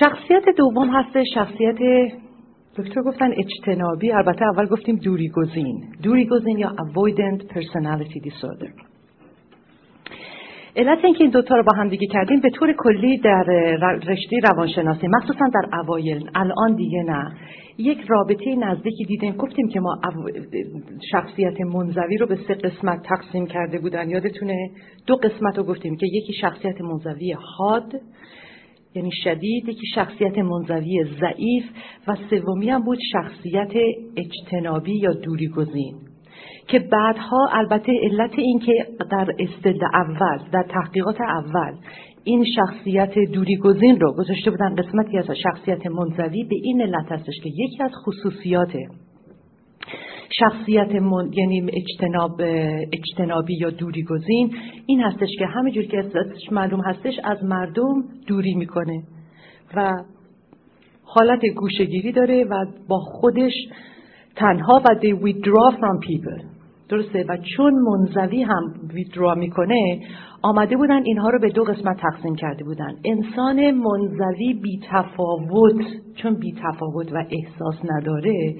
شخصیت دوم هست شخصیت دکتر گفتن اجتنابی. البته اول گفتیم دوری گزین دوری گزین یا avoidant personality disorder. علت اینکه این دوتا رو با هم دیگه کردیم به طور کلی در رشته روانشناسی مخصوصا در اوایل الان دیگه نه. یک رابطه نزدیکی دیدیم گفتیم که ما شخصیت منزوی رو به سه قسمت تقسیم کرده بودن یادتونه؟ دو قسمت رو گفتیم که یکی شخصیت منزوی حاد یعنی شدید یکی شخصیت منزوی ضعیف و سومی هم بود شخصیت اجتنابی یا دوری گزین که بعدها البته علت این که در استد اول در تحقیقات اول این شخصیت دوری گزین رو گذاشته بودن قسمتی از شخصیت منزوی به این علت هستش که یکی از خصوصیات شخصیت من... یعنی اجتناب اجتنابی یا دوری گزین این هستش که همینجور که ازش معلوم هستش از مردم دوری می‌کنه و حالت گوشگیری داره و با خودش تنها و they withdraw from people. درسته؟ و چون منزوی هم ویدرا می‌کنه آمده بودن اینها رو به دو قسمت تقسیم کرده بودن. انسان منزوی بی تفاوت چون بی تفاوت و احساس نداره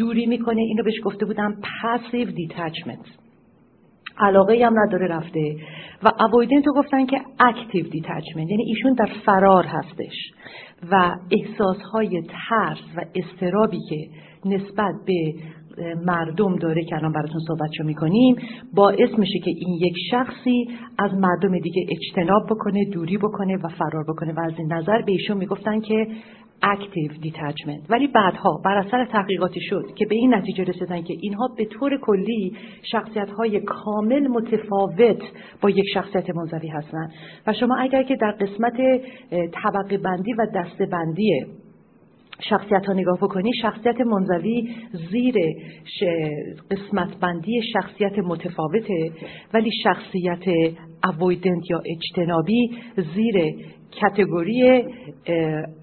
دوری می‌کنه. اینو بهش گفته بودم passive detachment علاقه هم نداره رفته. و avoidant رو گفتن که active detachment یعنی ایشون در فرار هستش. و احساسهای ترس و اضطرابی که نسبت به مردم داره که الان براتون صحبتشو می‌کنیم باعث میشه که این یک شخصی از مردم دیگه اجتناب بکنه دوری بکنه و فرار بکنه. و از این نظر به ایشون می‌گفتن که active detachment ولی بعدها بر اثر تحقیقاتی شد که به این نتیجه رسیدن که اینها به طور کلی شخصیت های کامل متفاوت با یک شخصیت منزوی هستند. و شما اگر که در قسمت طبقه بندی و دسته بندی شخصیت ها نگاه بکنی شخصیت منزوی زیر قسمت بندی شخصیت متفاوته. ولی شخصیت avoidant یا اجتنابی زیر کتگوری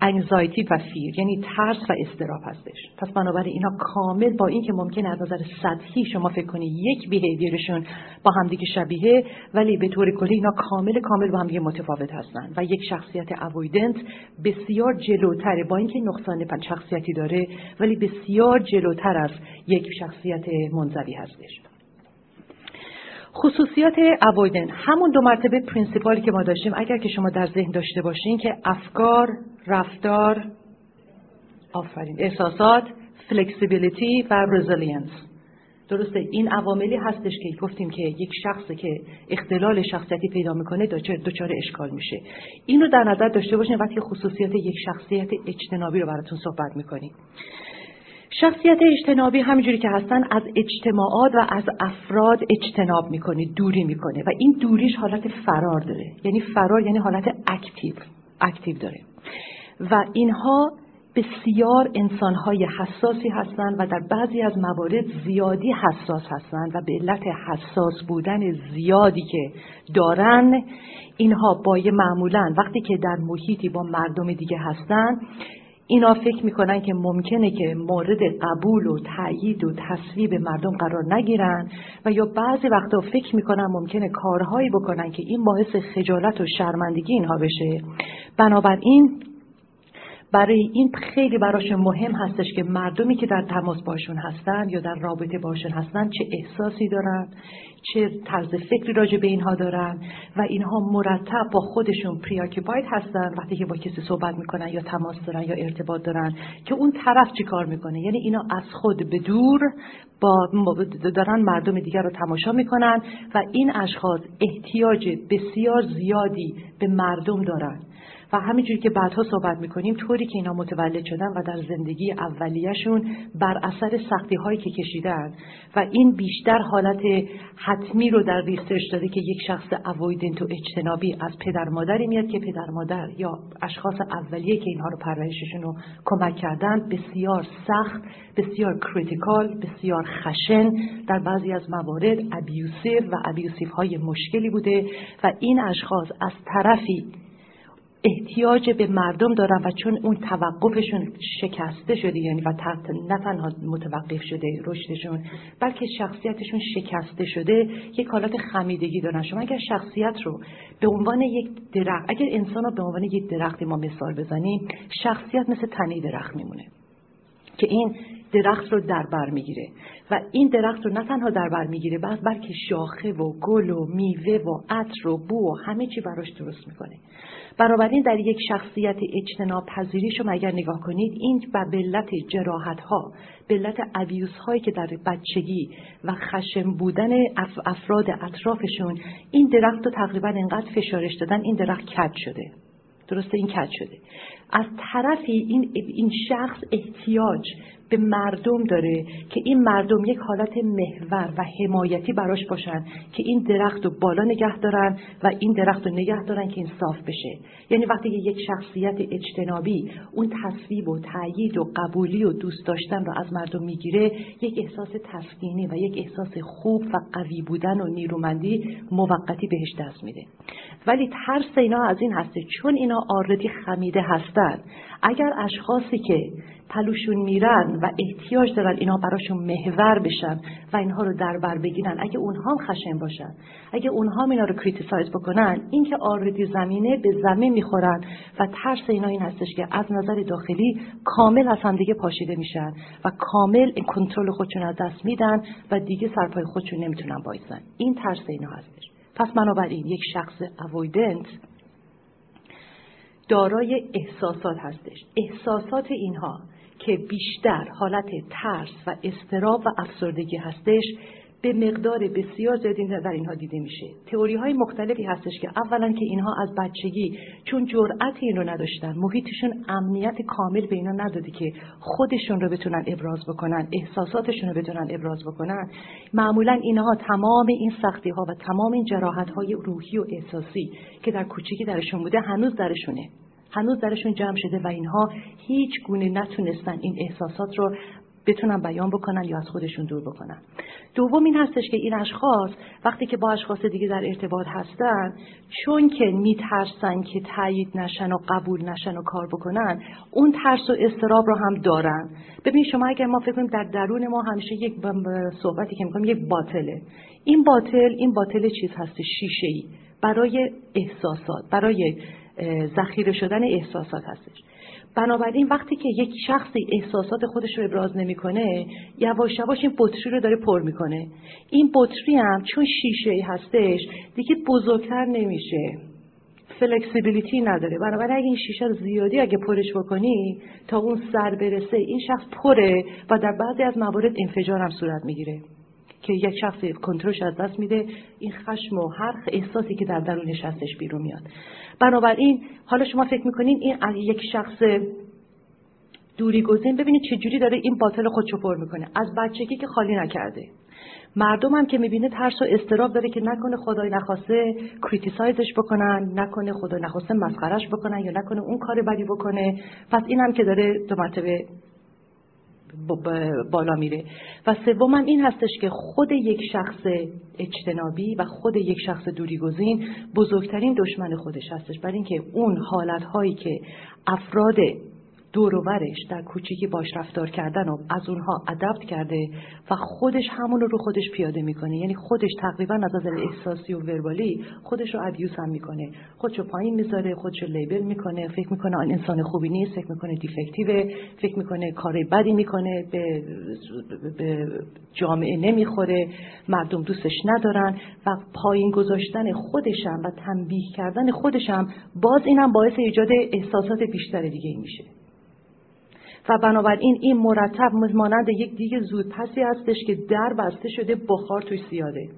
انگزایتی و فیر یعنی ترس و استراب هستش. پس بنابراین اینا کامل با اینکه ممکنه از نظر سطحی شما فکر کنی یک بیهیویرشون با همدیگه شبیه ولی به طور کلی اینا کامل کامل با همدیگه متفاوت هستن. و یک شخصیت اویدنت بسیار جلوتره با اینکه نقصان شخصیتی داره ولی بسیار جلوتر از یک شخصیت منزوی هستش. خصوصیات avoidant همون دو مرتبه principle ی که ما داشتیم اگر که شما در ذهن داشته باشین که افکار رفتار آفرین احساسات flexibility و resilience درسته این عواملی هستش که گفتیم که یک شخصی که اختلال شخصیتی پیدا می‌کنه دچار اشکال میشه. این رو در نظر داشته باشین وقتی خصوصیات یک شخصیت اجتنابی رو براتون صحبت می‌کنیم. شخصیت اجتنابی همینجوری که هستن از اجتماعات و از افراد اجتناب می‌کنه دوری می‌کنه و این دوریش حالت فرار داره. یعنی فرار یعنی حالت active اکتیو داره. و اینها بسیار انسانهای حساسی هستند و در بعضی از موارد زیادی حساس هستند و به علت حساس بودن زیادی که دارن اینها با معمولا وقتی که در محیطی با مردم دیگه هستند اینا فکر می‌کنن که ممکنه که مورد قبول و تأیید و تصویب مردم قرار نگیرن و یا بعضی وقتا فکر می‌کنن ممکنه کارهایی بکنن که این باعث خجالت و شرمندگی اینها بشه. بنابراین برای این خیلی براش مهم هستش که مردمی که در تماس باشون هستن یا در رابطه باشون هستن چه احساسی دارن چه طرز فکری راجع به اینها دارن و اینها مرتب با خودشون پریاکیپاید هستن وقتی که با کسی صحبت می‌کنن یا تماس دارن یا ارتباط دارن که اون طرف چی کار می‌کنه؟ یعنی اینا از خود به دور با دارن مردم دیگر رو تماشا می‌کنن و این اشخاص احتیاج بسیار زیادی به مردم دارن. و همینجوری که بعدها صحبت می‌کنیم طوری که اینا متولد شدن و در زندگی اولیهشون بر اثر سختی هایی که کشیدن. و این بیشتر حالت حتمی رو در research داده که یک شخص avoidant و اجتنابی از پدر مادری میاد که پدر مادر یا اشخاص اولیه که اینها رو پرورششون رو کمک کردن بسیار سخت بسیار critical بسیار خشن در بعضی از موارد abusive و abusive های مشکلی بوده. و این اشخاص از طرفی احتیاج به مردم دارن و چون اون توقفشون شکسته شده یعنی و نه تنها متوقف شده رشدشون بلکه شخصیتشون شکسته شده یک حالت خمیدگی دارن. شما اگر شخصیت رو به عنوان یک درخت اگر انسان رو به عنوان یک درخت ما مثال بزنیم شخصیت مثل تنه درخت میمونه. که این درخت رو در بر می‌گیره و این درخت رو نه تنها در بر می‌گیره بلکه شاخه و گل و میوه و عطر و بو و همه چی براش درست می‌کنه. بنابراین در یک شخصیت اجتناب پذیری شما اگر نگاه کنید این به بلت جراحت ها بلت عویوز هایی که در بچگی و خشم بودن افراد اطرافشون این درخت رو تقریبا انقدر فشارش دادن این درخت کج شده. درسته؟ این کج شده. از طرفی این, این شخص احتیاج به مردم داره که این مردم یک حالت محور و حمایتی براش باشن که این درخت رو بالا نگه دارن و این درخت رو نگه دارن که این صاف بشه. یعنی وقتی یک شخصیت اجتنابی اون تصویب و تأیید و قبولی و دوست داشتن رو از مردم می‌گیره یک احساس تسکینی و یک احساس خوب و قوی بودن و نیرومندی موقتی بهش دست میده. ولی ترس اینا از این هسته چون اینا آردی خمیده هستن اگر اشخاصی که پلوشون میرن و احتیاج دارن اینا براشون محور بشن و اینها رو در بر بگیرن اگه اونها هم خشن باشن اگه اونها هم اینا رو criticize بکنن این که آردی زمینه به زمین می‌خورن و ترس اینا این هستش که از نظر داخلی کامل از هم دیگه پاشیده میشن و کامل کنترل خودشون از دست میدن و دیگه سرپای خودشون نمی‌تونن بایستن این ترس اینا هستش. پس بنابراین یک شخص avoidant دارای احساسات هستش. احساسات اینها که بیشتر حالت ترس و استراب و افسردگی هستش به مقدار بسیار زیادی در اینها دیده میشه. تئوری های مختلفی هستش که اولا که اینها از بچگی چون جرأت این رو نداشتن محیطشون امنیت کامل به اینا نداده که خودشون رو بتونن ابراز بکنن احساساتشون رو بتونن ابراز بکنن. معمولا اینها تمام این سختی ها و تمام این جراحت های روحی و احساسی که در کوچگی درشون بوده هنوز درشونه. هنوز درشون جمع شده و اینها هیچ گونه نتونستن این احساسات رو بتونن بیان بکنن یا از خودشون دور بکنن. دوم این هستش که این اشخاص وقتی که با اشخاص دیگه در ارتباط هستن چون که میترسن که تایید نشن و قبول نشن و کار بکنن اون ترس و استراب رو هم دارن. ببین شما اگر ما فکر کنیم در درون ما همیشه یک صحبتی که می‌کنیم یک باطله. این باطل این باطل چیز هست شیشه ای برای احساسات برای ذخیره شدن احساسات هستش. بنابراین وقتی که یک شخصی احساسات خودش رو ابراز نمی‌کنه یواش یواش این بطری رو داره پر می‌کنه. این بطری هم چون شیشه ای هستش دیگه بزرگتر نمیشه. فلکسیبیلیتی نداره. بنابراین اگه این شیشه رو زیادی اگه پرش بکنی تا اون سر برسه این شخص پره و در بعضی از موارد انفجار هم صورت می‌گیره. که یک شخص کنترلش از دست میده این خشم و هر احساسی که در درونش هستش بیرون میاد. بنابراین حالا شما فکر می‌کنین این یک شخص دوری گزین؟ ببینید چجوری داره این باطل خودشو پر می‌کنه. از بچگی که خالی نکرده. مردم هم که می‌بینه ترس و استراب داره که نکنه خدای نخواسته کریتیسایزش بکنن نکنه خدای نخواسته مسخرش بکنن یا نکنه اون کار بدی بکنه. پس این هم که داره دو مرتبه بالا میره. و سوم هم این هستش که خود یک شخص اجتنابی و خود یک شخص دوریگزین بزرگترین دشمن خودش هستش. برای اینکه اون حالت هایی که افراد دوروورش در کوچیکی باش رفتار کردن و از اونها ادپت کرده و خودش همون رو خودش پیاده می‌کنه. یعنی خودش تقریبا از نظر احساسی و وربالی خودش رو ابیوز هم می‌کنه. خودش رو پایین می‌ذاره خودش رو لیبل می‌کنه. فکر می‌کنه آن انسان خوبی نیست فکر می‌کنه دیفکتیوه فکر می‌کنه کار بدی می‌کنه به, به جامعه نمی‌خوره مردم دوستش ندارن و پایین گذاشتن خودشم و تنبیه کردن خودشم باز اینم باعث ایجاد احساسات بیشتر دیگه ای میشه. و بنابراین این مرتب مانند یک دیگه زود پسی هستش که در بسته شده بخار توی سیاده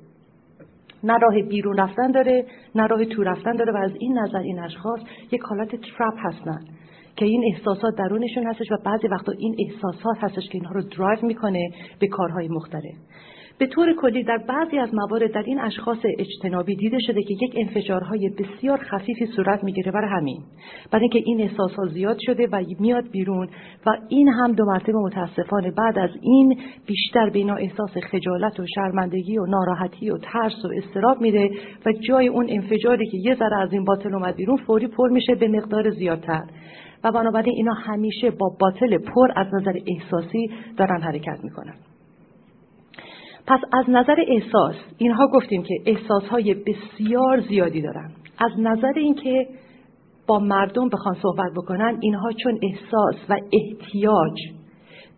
نه راه بیرون رفتن داره نه راه تو رفتن داره و از این نظر این اشخاص یک حالت trap هستن که این احساسات درونشون هستش و بعضی وقتا این احساسات هستش که اینها رو درایو می‌کنه به کارهای مختلف. به طور کلی در بعضی از موارد در این اشخاص اجتنابی دیده شده که یک انفجارهای بسیار خفیفی صورت می‌گیره. برای همین برای اینکه این احساس ها زیاد شده و میاد بیرون و این هم دو مرتبه متاسفانه بعد از این بیشتر به اینا احساس خجالت و شرمندگی و ناراحتی و ترس و اضطراب میره و جای اون انفجاری که یه ذره از این باطل اومد بیرون فوری پر میشه به مقدار زیادتر. و بنابراین اینا همیشه با باطل پر از نظر احساسی دارن حرکت می‌کنن. پس از نظر احساس اینها گفتیم که احساسهای بسیار زیادی دارن. از نظر اینکه با مردم بخوان صحبت بکنن اینها چون احساس و احتیاج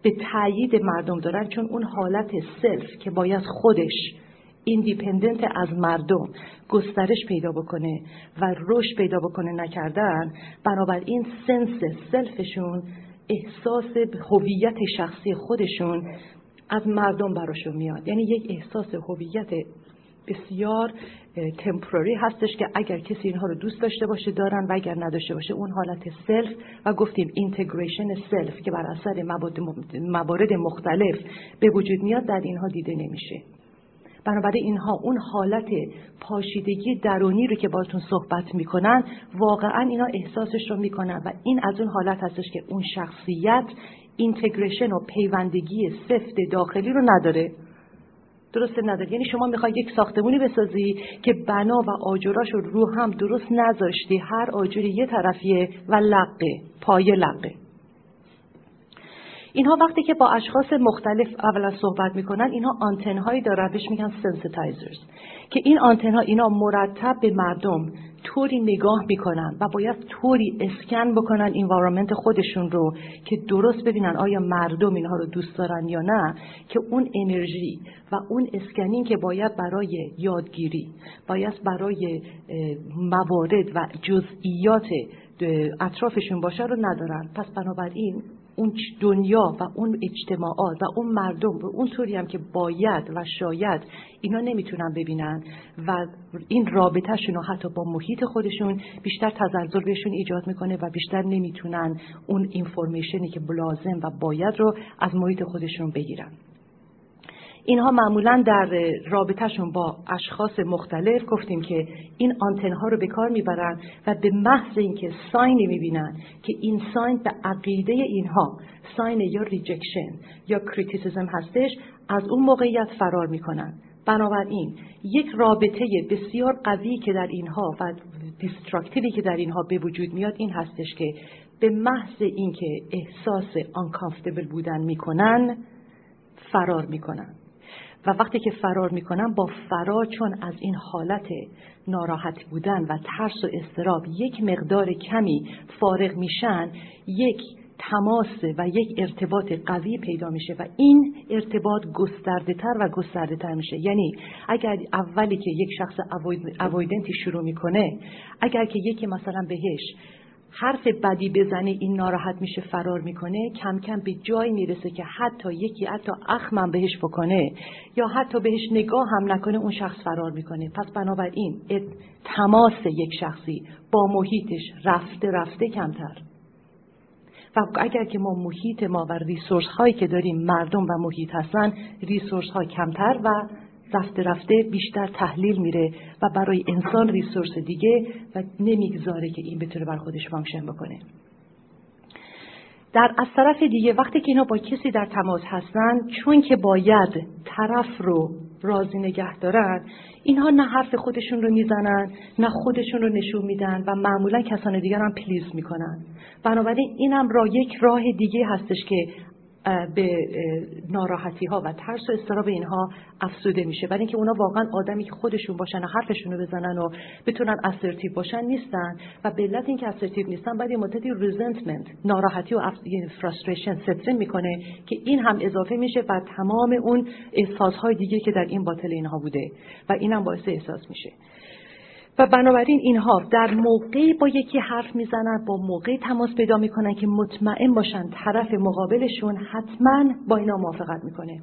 به تایید مردم دارن چون اون حالت self که باید خودش independent از مردم گسترش پیدا بکنه و رشد پیدا بکنه نکردن بنابراین sense self شون احساس هویت شخصی خودشون از مردم براشون میاد. یعنی یک احساس هویت بسیار temporary هستش که اگر کسی اینها رو دوست داشته باشه دارن و اگر نداشته باشه اون حالت self و گفتیم integration self که بر اثر موارد مختلف به وجود میاد در اینها دیده نمیشه. بنابراین اینها اون حالت پاشیدگی درونی رو که باتون صحبت می‌کنن واقعا اینا احساسش رو می‌کنن و این از اون حالت هستش که اون شخصیت اینتگریشن و پیوندگی سفت داخلی رو نداره. درست نداره. یعنی شما می‌خوای یک ساختمونی بسازی که بنا و آجراش رو هم درست نذاشتی. هر آجری یه طرفیه و لقه پایه لقه. اینها وقتی که با اشخاص مختلف اولا صحبت می‌کنن اینها آنتن هایی دارن. بهش میگن sensitizers. که این آنتن ها اینا مرتب به مردم طوری نگاه می‌کنن و باید طوری اسکن بکنن environment خودشون رو که درست ببینن آیا مردم اینها رو دوست دارن یا نه که اون انرژی و اون scanning که باید برای یادگیری باید برای موارد و جزئیات اطرافشون باشه رو ندارن. پس بنابراین اون دنیا و اون اجتماعات و اون مردم و اون طوری هم که باید و شاید اینا نمی‌تونن ببینن و این رابطهشون رو حتی با محیط خودشون بیشتر تزلزل بهشون ایجاد می‌کنه و بیشتر نمی‌تونن اون اینفورمیشنی که لازم و باید رو از محیط خودشون بگیرن. اینها معمولا در رابطهشون با اشخاص مختلف گفتیم که این آنتن ها رو به کار می‌برن و به محض اینکه sign ی می‌بینن که این sign به عقیده اینها sign یا rejection یا criticism هستش از اون موقعیت فرار می‌کنن. بنابراین یک رابطه بسیار قوی که در اینها و destructive ی که در اینها به وجود میاد این هستش که به محض اینکه احساس uncomfortable بودن می‌کنن فرار می‌کنن. و وقتی که فرار می‌کنن با فرار چون از این حالت ناراحت بودن و ترس و استراب یک مقدار کمی فارغ میشن یک تماس و یک ارتباط قوی پیدا میشه و این ارتباط گسترده تر و گسترده تر میشه. یعنی اگر اولی که یک شخص اوایدنتی شروع می‌کنه اگر که یکی مثلا بهش حرف بدی بزنه این ناراحت میشه فرار می‌کنه کم کم به جای می‌رسه که حتی یکی حتی اخمم بهش بکنه یا حتی بهش نگاه هم نکنه اون شخص فرار می‌کنه. پس بنابراین تماس یک شخصی با محیطش رفته رفته کمتر. و اگر که ما محیط ما و resource هایی که داریم مردم و محیط هستن resource ها کمتر و رفته رفته بیشتر تحلیل میره و برای انسان resource دیگه و نمی‌گذاره که این بتونه بر خودش function بکنه. در از طرف دیگه وقتی که اینا با کسی در تماس هستن چون که باید طرف رو راضی نگه دارن اینها نه حرف خودشون رو می‌زنن نه خودشون رو نشون میدن و معمولا کسان دیگر هم please می‌کنن. بنابراین اینم را یک راه دیگه هستش که به ناراحتی ها و ترس و اضطراب اینها افزوده میشه. برای اینکه اونا واقعا آدمی که خودشون باشن و حرفشون رو بزنن و بتونن assertive باشن نیستن و به علت اینکه assertive نیستن بعد یه مدتی resentment ناراحتی و frustration strain می‌کنه که این هم اضافه میشه و تمام اون احساس های دیگه که در این باطل اینها بوده و این هم باعث احساس میشه. و بنابراین اینها در موقعی با یکی حرف می‌زنن با موقعی تماس پیدا می‌کنن که مطمئن باشن طرف مقابلشون حتما با اینا موافقت می‌کنه.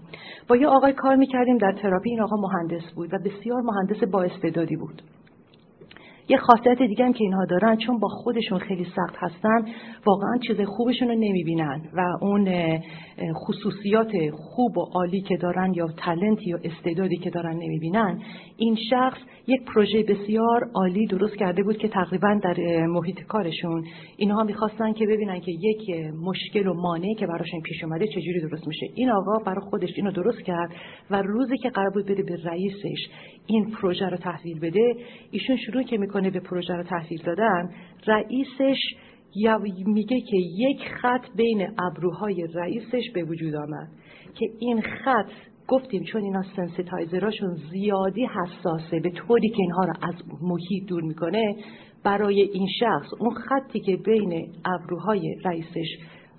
با یه آقای کار می‌کردیم در تراپی این آقا مهندس بود و بسیار مهندس با استعدادی بود. یه خاصیت دیگه هم که اینها دارن چون با خودشون خیلی سخت هستن واقعا چیز خوبشون رو نمی‌بینن و اون خصوصیات خوب و عالی که دارن یا تلنتی یا استعدادی که دارن نمی‌بینن. این شخص یک پروژه بسیار عالی درست کرده بود که تقریبا در محیط کارشون. اینها می‌خواستن که ببینن که یک مشکل و مانعی که براشون پیش اومده چجوری درست میشه. این آقا برای خودش اینو درست کرد و روزی که قرار بود بره به رئیسش این پروژه رو تحویل بده ایشون شروع که می‌کنه به پروژه رو تحویل دادن رئیسش میگه که یک خط بین ابروهای رئیسش به وجود آمد. که این خط گفتیم چون اینا سنسیتایزراشون زیادی حساسه به طوری که اینها رو از محیط دور می‌کنه برای این شخص اون خطی که بین ابروهای رئیسش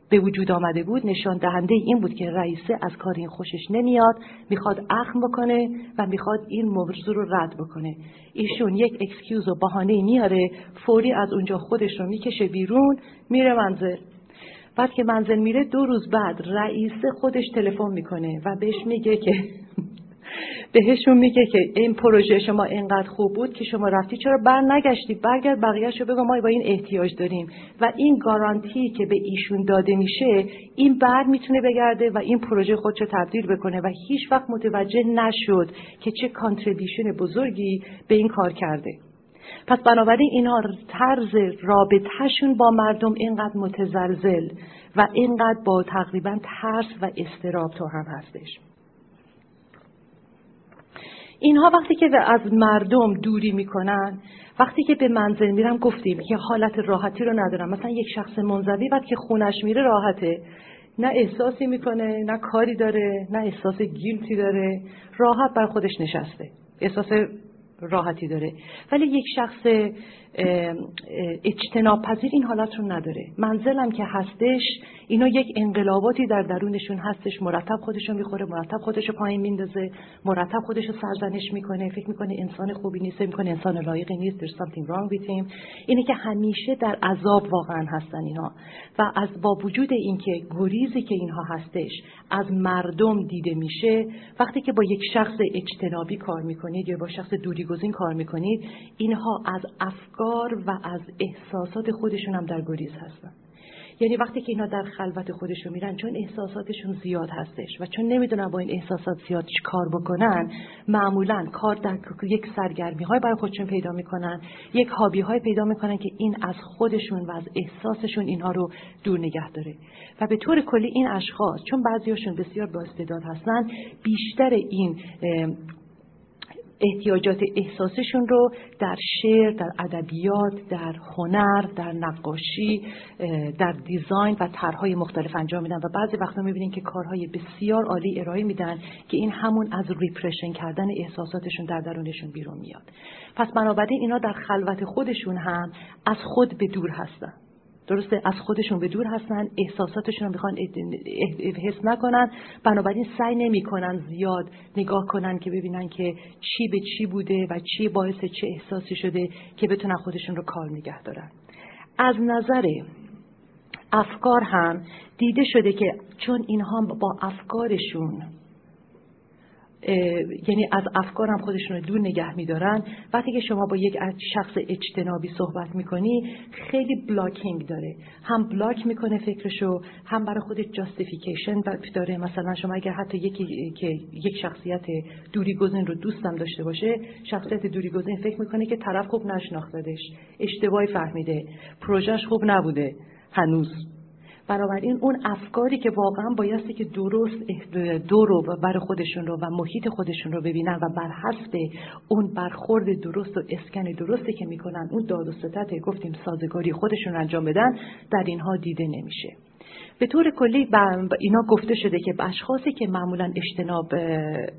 به وجود آمده بود نشان دهنده این بود که رئیسه از کار این خوشش نمیاد می‌خواد اخم بکنه و می‌خواد این موضوع رو رد بکنه. ایشون یک excuse و بهانه میاره فوری از اونجا خودش رو می‌کشه بیرون میره منزل. بعد که منزل میره دو روز بعد رئیسه خودش تلفن می‌کنه و بهش میگه که بهشون میگه که این پروژه شما اینقدر خوب بود که شما رفتی. چرا بر نگشتی؟ برگرد بقیهش رو بگو ما با این احتیاج داریم. و این گارانتی که به ایشون داده میشه این بر می‌تونه بگرده و این پروژه خودشو تبدیل بکنه. و هیچ وقت متوجه نشد که چه کانتریبیشن بزرگی به این کار کرده. پس بنابراین اینا طرز رابطهشون با مردم اینقدر متزلزل و اینقدر با تقریبا ترس و استراب تو هم هستش. اینها وقتی که از مردم دوری می‌کنن وقتی که به منزل میرم گفتیم که حالت راحتی رو ندارم. مثلا یک شخص منزوی بعد که خونش میره راحته. نه احساسی می‌کنه نه کاری داره نه احساس گیلتی داره. راحت بر خودش نشسته. احساس راحتی داره. ولی یک شخص اجتناب پذیر این حالت رو نداره. منزلم که هستش اینا یک انقلاباتی در درونشون هستش. مرتب خودشون می‌خوره مرتب خودشو پایین میندازه مرتب خودشو سرزنش می‌کنه. فکر می‌کنه انسان خوبی نیست می‌کنه انسان لایقی نیست. There's something wrong with him. اینه که همیشه در عذاب واقعا هستن اینا و از با وجود اینکه گریزی که اینها هستش از مردم دیده میشه وقتی که با یک شخص اجتنابی کار می‌کنید یا با شخص دوری گزین کار می‌کنید اینها از افکار و از احساسات خودشون هم در گریز هستن. یعنی وقتی که اینا در خلوت خودشون میرن چون احساساتشون زیاد هستش و چون نمی‌دونن با این احساسات زیاد چی کار بکنن معمولا کار در یک سرگرمی های برای خودشون پیدا می‌کنن یک هابی های پیدا می‌کنن که این از خودشون و از احساسشون اینها رو دور نگه داره. و به طور کلی این اشخاص چون بعضیاشون بسیار با استعداد هستن بیشتر این احتیاجات احساسشون رو در شعر، در ادبیات، در هنر، در نقاشی، در دیزاین و طرحهای مختلف انجام میدن و بعضی وقتا می‌بینین که کارهای بسیار عالی ارائه میدن که این همون از ریپرشن کردن احساساتشون در درونشون بیرون میاد. پس بنابراین اینا در خلوت خودشون هم از خود به دور هستن. درسته از خودشون به دور هستن احساساتشون رو می‌خوان حس نکنن. بنابراین سعی نمی‌کنن زیاد نگاه کنن که ببینن که چی به چی بوده و چی باعث چه احساسی شده که بتونن خودشون رو کار نگه دارن. از نظر افکار هم دیده شده که چون اینها با افکارشون یعنی از افکار هم خودشون رو دور نگه میدارن. وقتی که شما با یک شخص اجتنابی صحبت می‌کنی خیلی blocking داره. هم block می‌کنه فکرشو هم برای خودش justification داره. مثلا شما اگر حتی یکی که یک شخصیت دوری گزین رو دوستم داشته باشه شخصیت دوری گزین فکر می‌کنه که طرف خوب نشناختدش اشتباهی فهمیده پروژهش خوب نبوده هنوز. بنابراین اون افکاری که واقعا بایستی که درست دو رو بر خودشون رو و محیط خودشون رو ببینن و بر حسب اون برخورد درست و اسکن درستی که می‌کنن اون داد و گفتیم سازگاری خودشون انجام بدن در اینها دیده نمیشه. به طور کلی اینا گفته شده که اشخاصی که معمولا اجتناب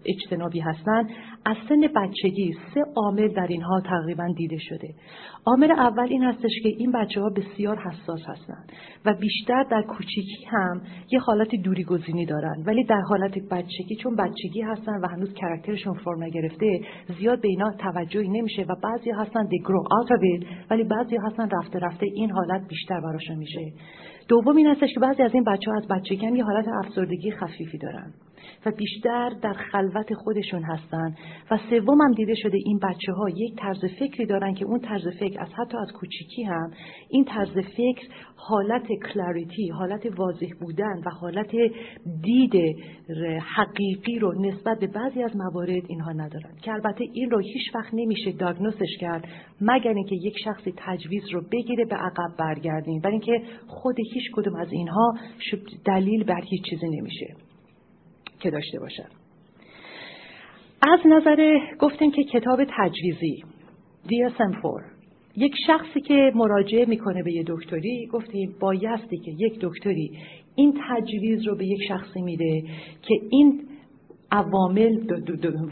اجتنابی هستند از سن بچگی سه عامل در اینها تقریبا دیده شده. عامل اول این هستش که این بچه ها بسیار حساس هستند و بیشتر در کوچیکی هم یه حالت دوری گزینی دارن. ولی در حالت بچگی چون بچگی هستن و هنوز کرکترشون فرم نگرفته زیاد به اینا توجهی نمیشه و بعضی هستن of it ولی بعضی هستن رفته رفته این حالت بیشتر براشون میشه. دوم این هستش که بعضی از این بچه ها از بچگی هم یه حالت افسردگی خفیفی دارن. و بیشتر در خلوت خودشون هستن. و سوم هم دیده شده این بچه ها یک طرز فکری دارن که اون طرز فکر از حتی از کوچیکی هم این طرز فکر حالت کلاریتی حالت واضح بودن و حالت دید حقیقی رو نسبت به بعضی از موارد اینها ندارن. که البته این رو هیچ وقت نمیشه داگنوسش کرد مگر اینکه یک شخصی تجویز رو بگیره به عقب برگردیم برای اینکه خود هیچ کدوم از اینها دلیل بر هیچ چیزی نمیشه. که داشته باشن. از نظر گفتیم که کتاب تجویزی DSM-4 یک شخصی که مراجعه می‌کنه به یه دکتری گفتیم بایستی که یک دکتری این تجویز رو به یک شخصی میده که این عوامل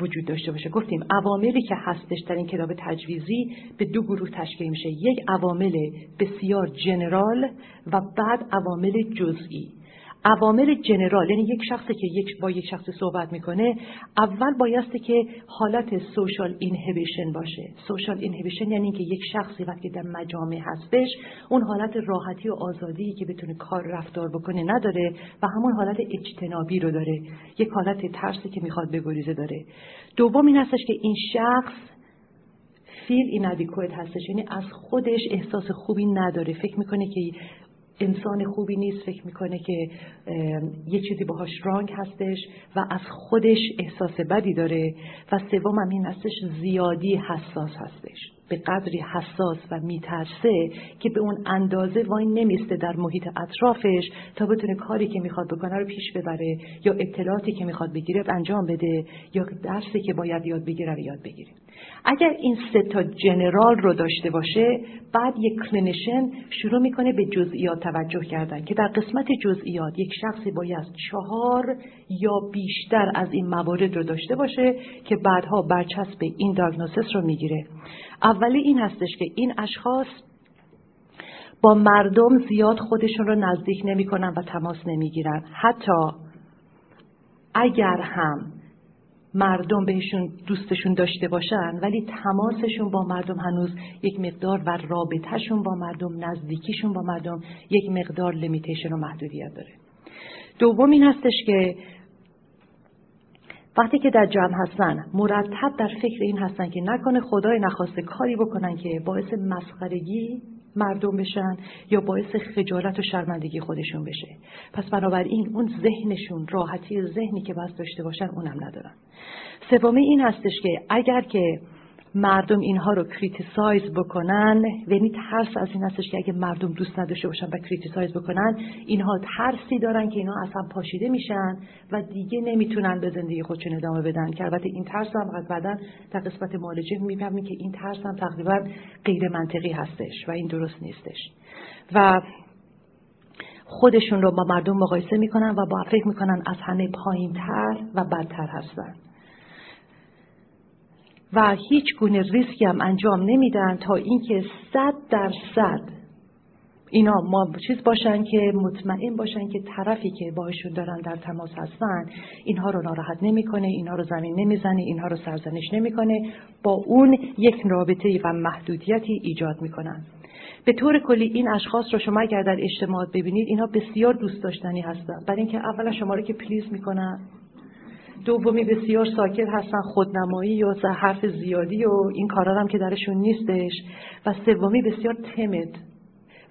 وجود داشته باشه. گفتیم عواملی که هستش در این کتاب تجویزی به دو گروه تشکیل میشه. یک عوامل بسیار جنرال و بعد عوامل جزئی. عوامل جنرال یعنی یک شخصی که یک با یک شخص صحبت می‌کنه اول بایسته که حالت سوشال اینهیبیشن باشه. سوشال اینهیبیشن یعنی که یک شخصی وقتی در مجامع هستش اون حالت راحتی و آزادی که بتونه کار رفتار بکنه نداره و همون حالت اجتنابی رو داره. یک حالت ترسی که می‌خواد بگریزه داره. دوم این هستش که این شخص فیل این هستش. یعنی از خودش احساس خوبی نداره. فکر می‌کنه که انسان خوبی نیست فکر می‌کنه که یه چیزی باهاش wrong هستش و از خودش احساس بدی داره و سوم هم این هستش زیادی حساس هستش. به قدری حساس و میترسه که به اون اندازه وای نمیسته در محیط اطرافش تا بتونه کاری که می‌خواد بکنه رو پیش ببره یا اطلاعاتی که می‌خواد بگیره انجام بده یا درسی که باید یاد بگیره رو یاد بگیره. اگر این سه تا general رو داشته باشه بعد یک clinician شروع می‌کنه به جزئیات توجه کردن که در قسمت جزئیات یک شخصی باید چهار یا بیشتر از این موارد رو داشته باشه که بعدها برچسب این داگنوسس رو می‌گیره. اولی این هستش که این اشخاص با مردم زیاد خودشون رو نزدیک نمی‌کنن و تماس نمی‌گیرن. حتی اگر هم مردم بهشون دوستشون داشته باشن ولی تماسشون با مردم هنوز یک مقدار و رابطهشون با مردم نزدیکیشون با مردم یک مقدار limitation و محدودیت داره. دوم این هستش که وقتی که در جمع هستن مرتب در فکر این هستن که نکنه خدای نخواسته کاری بکنن که باعث مسخرگی مردم بشن یا باعث خجالت و شرمندگی خودشون بشه. پس بنابراین اون ذهنشون راحتی ذهنی که باید داشته باشن اونم ندارن. سومی این هستش که اگر که مردم اینها رو criticize بکنن. یعنی ترس از این هستش که اگه مردم دوست نداشته باشن و کریتیسایز بکنن اینها ترسی دارن که اینها اصلا پاشیده میشن و دیگه نمی‌تونن به زندگی خودشون ادامه بدن. که البته این ترس هم بعدا در قسمت معالجه می‌فهمیم که این ترس هم تقریبا غیر منطقی هستش و این درست نیستش. و خودشون رو با مردم مقایسه می‌کنن و با فکر می‌کنن از همه پایین تر و بدتر هستن. و هیچ گونه ریسکی هم انجام نمیدن تا اینکه صد درصد اینا ما چیز باشن که مطمئن باشن که طرفی که باهاشون دارن در تماس هستن اینها رو ناراحت نمی‌کنه اینها رو زمین نمی‌زنه اینها رو سرزنش نمی‌کنه. با اون یک رابطه و محدودیتی ایجاد می‌کنن. به طور کلی این اشخاص رو شما اگر در اجتماعات ببینید اینها بسیار دوست داشتنی هستن. برای اینکه اولا شما رو که please می‌کنن دومی بسیار ساکت هستن خودنمایی و حرف زیادی و این کارا هم که درشون نیستش. و سومی بسیار تمد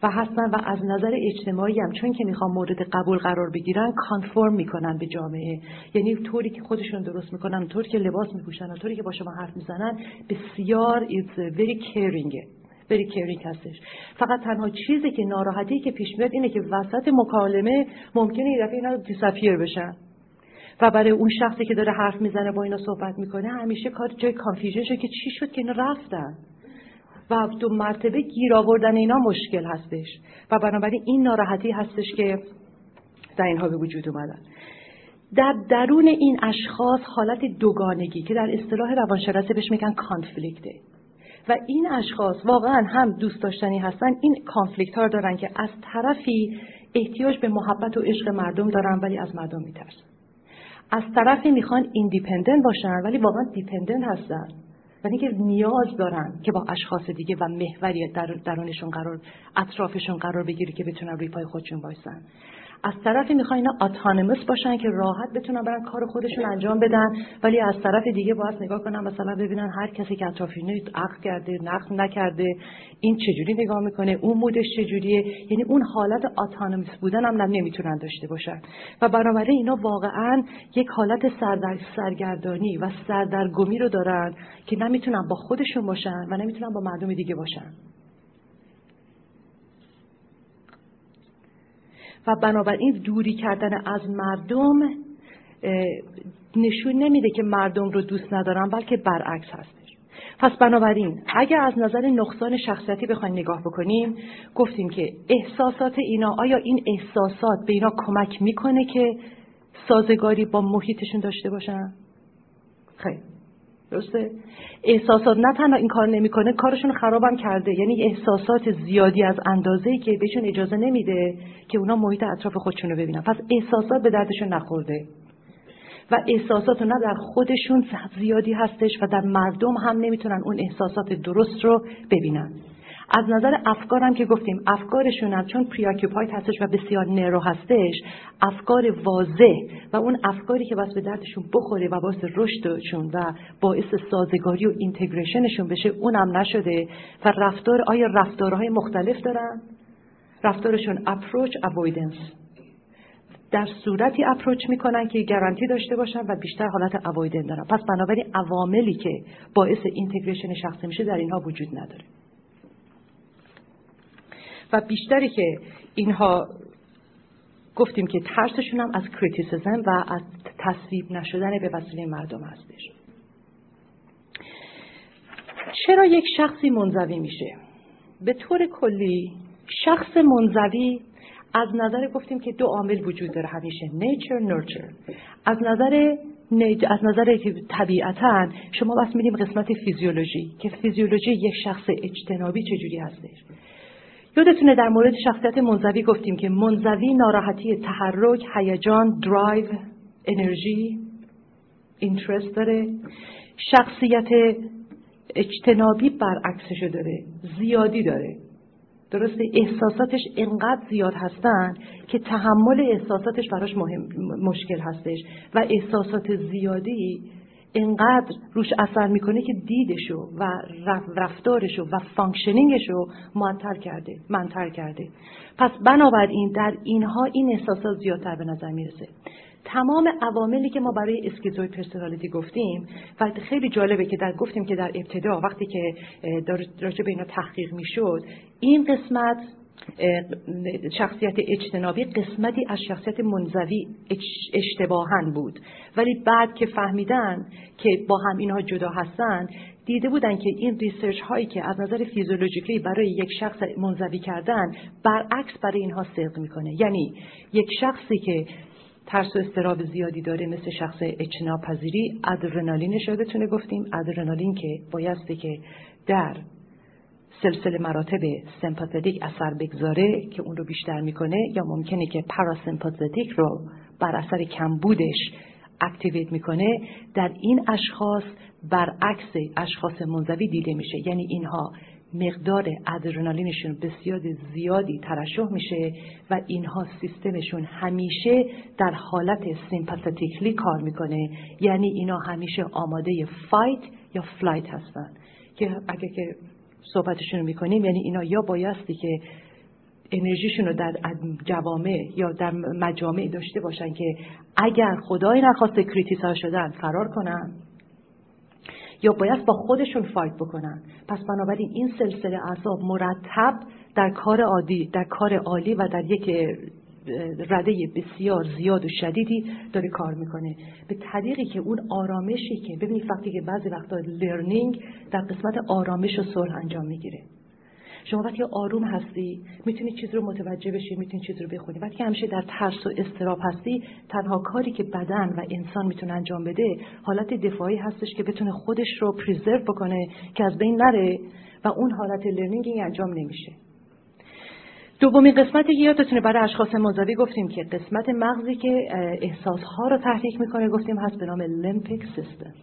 و هستن و از نظر اجتماعی هم چون که می‌خوان مورد قبول قرار بگیرن کانفرم می‌کنن به جامعه. یعنی طوری که خودشون درست می‌کنن طوری که لباس میپوشن طوری که با شما حرف می‌زنن بسیار it's very caring very caring هستش. فقط تنها چیزی که ناراحتی که پیش میاد اینه که وسط مکالمه ممکنه یه دفعه اینا دیساپیر بشن. و برای اون شخصی که داره حرف می‌زنه با اینا صحبت می‌کنه همیشه کار جای کانفیژنشه که چی شد که اینا رفتن. و دو مرتبه گیر آوردن اینا مشکل هستش. و بنابراین این ناراحتی هستش که در اینها به وجود اومدن. در درون این اشخاص حالت دوگانگی که در اصطلاح روانشناسی بهش میگن کانفلیکته و این اشخاص واقعا هم دوست داشتنی هستن. این کانفلیکت ها دارن که از طرفی احتیاج به محبت و عشق مردم دارن ولی از مردم میترسن. از طرفی می‌خوان independent باشن ولی واقعا dependent هستن. و اینکه نیاز دارن که با اشخاص دیگه و محوری در درونشون قرار اطرافشون قرار بگیره که بتونن روی پای خودشون بایستن از طرفی می‌خوان اینا autonomous باشن که راحت بتونن برن کار خودشون انجام بدن ولی از طرف دیگه باید نگاه کنن مثلا ببینن هر کسی که اطرافینه عقل کرده نقد نکرده این چجوری نگاه می‌کنه اون مودش چجوریه؟ یعنی اون حالت اتانومس بودن هم نمی‌تونن داشته باشن. و بنابراین اینا واقعا یک حالت سردر سرگردانی و سردرگمی رو دارن که نمی‌تونن با خودشون باشن و نمی‌تونن با مردم دیگه باشن. و بنابراین دوری کردن از مردم نشون نمیده که مردم رو دوست ندارن بلکه برعکس هستش. پس بنابراین اگر از نظر نقصان شخصیتی بخوایم نگاه بکنیم گفتیم که احساسات اینا آیا این احساسات به اینا کمک می‌کنه که سازگاری با محیطشون داشته باشن؟ خیلی. درسته؟ احساسات نه تنها این کار نمی‌کنه کارشون خرابم کرده. یعنی احساسات زیادی از اندازه‌ای که بهشون اجازه نمیده که اونا محیط اطراف خودشون رو ببینن. پس احساسات به دردشون نخورده. و احساسات نه در خودشون زیادی هستش و در مردم هم نمی‌تونن اون احساسات درست رو ببینن. از نظر افکارم که گفتیم افکارشون هم چون پریاکیپایت هستش و بسیار نرو هستش افکار واضح و اون افکاری که باید به دردشون بخوره و باعث رشدشون و باعث سازگاری و اینتگریشنشون بشه اونم نشده و رفتار آیا رفتارهای مختلف دارن؟ رفتارشون اپروچ اوایدنس در صورتی approach می‌کنن که گارانتی داشته باشن و بیشتر حالت avoidant دارن. پس بنابراین عواملی که باعث integration شخصی میشه در اینها وجود نداره. و بیشتری که اینها گفتیم که ترسشون هم از criticism و از تصویب نشدن به وسیله مردم هستش. چرا یک شخصی منزوی میشه؟ به طور کلی شخص منزوی از نظر گفتیم که دو عامل وجود داره همیشه nature nurture از نظر از نظر طبیعتا شما پس میریم قسمت فیزیولوژی که فیزیولوژی یک شخص اجتنابی چجوری هستش؟ یادتونه در مورد شخصیت منزوی گفتیم که منزوی ناراحتی تحرک، هیجان، درایو، انرژی، interest داره. شخصیت اجتنابی برعکسشو داره زیادی داره. درسته؟ احساساتش انقدر زیاد هستن که تحمل احساساتش براش مهم مشکل هستش. و احساسات زیادی اینقدر روش اثر می‌کنه که دیدشو و رفتارشو و functioning شو منتر کرده منتر کرده. پس بنابراین در اینها این احساسات زیادتر به نظر می‌رسه. تمام عواملی که ما برای schizoid personality گفتیم و خیلی جالبه که در گفتیم که در ابتدا وقتی که راجع به اینا تحقیق می‌شد این قسمت شخصیت اجتنابی قسمتی از شخصیت منزوی اشتباهن بود. ولی بعد که فهمیدن که با هم اینها جدا هستن دیده بودن که این ریسرچ هایی که از نظر فیزیولوژیکی برای یک شخص منزوی کردن برعکس برای اینها صدق می‌کنه. یعنی یک شخصی که ترس و استراب زیادی داره مثل شخص اجتناب پذیری ادرنالینش یادتونه گفتیم. ادرنالین که بایسته که در سلسله مراتب سمپاتیک اثر بگذاره که اون رو بیشتر می‌کنه یا ممکنه که پاراسمپاتیک رو بر اثر کمبودش اکتیویت می‌کنه در این اشخاص برعکس اشخاص منزوی دیده میشه. یعنی اینها مقدار ادرنالینشون بسیار زیادی ترشح میشه و اینها سیستمشون همیشه در حالت sympathetically کار می‌کنه. یعنی اینا همیشه آماده fight یا flight هستن. که اگه که صحبتشون می‌کنیم. یعنی اینا یا بایستی که انرژیشون رو در جوامع یا در مجامع داشته باشن که اگر خدای نخواسته criticize شدن فرار کنن یا باید با خودشون fight بکنن. پس بنابراین این سلسله اعصاب مرتب در کار عادی در کار عالی و در یک رده بسیار زیاد و شدیدی داره کار می‌کنه. به طریقی که اون آرامشی که ببینید وقتی که بعضی وقتا لرنینگ در قسمت آرامش و صلح انجام می‌گیره. شما وقتی آروم هستی می‌تونی چیز رو متوجه بشی می‌تونی چیز رو بخونی. وقتی همیشه در ترس و استراب هستی تنها کاری که بدن و انسان می‌تونه انجام بده حالت دفاعی هستش که بتونه خودش رو preserve بکنه که از بین نره و اون حالت learning انجام نمیشه. دومین قسمتی که یادتونه برای اشخاص منزوی گفتیم که قسمت مغزی که احساسها رو تحریک می‌کنه گفتیم هست به نام limbic system.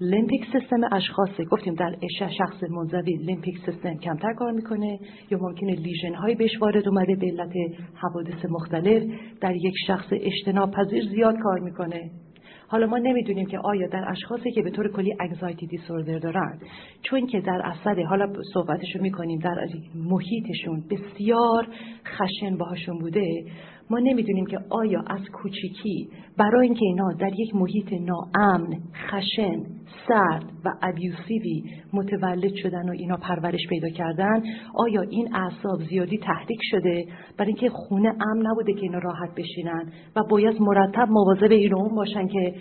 limbic system اشخاص گفتیم در شخص منزوی limbic system کمتر کار می‌کنه یا ممکنه lesion های بهش وارد اومده به علت حوادث مختلف در یک شخص اجتناب پذیر زیاد کار می‌کنه. حالا ما نمی‌دونیم که آیا در اشخاصی که به طور کلی انگزایتی دیسوردر دارن چون که در اثر حالا صحبتشو می‌کنیم در محیطشون بسیار خشن باهاشون بوده ما نمی‌دونیم که آیا از کوچیکی برای اینکه اینا در یک محیط ناامن خشن سرد و ابیوسیوی متولد شدن و اینا پرورش پیدا کردن آیا این اعصاب زیادی تحریک شده؟ برای اینکه خونه امن نبوده که اینا راحت بشینن و باید مرتب مواظب این اون باشن که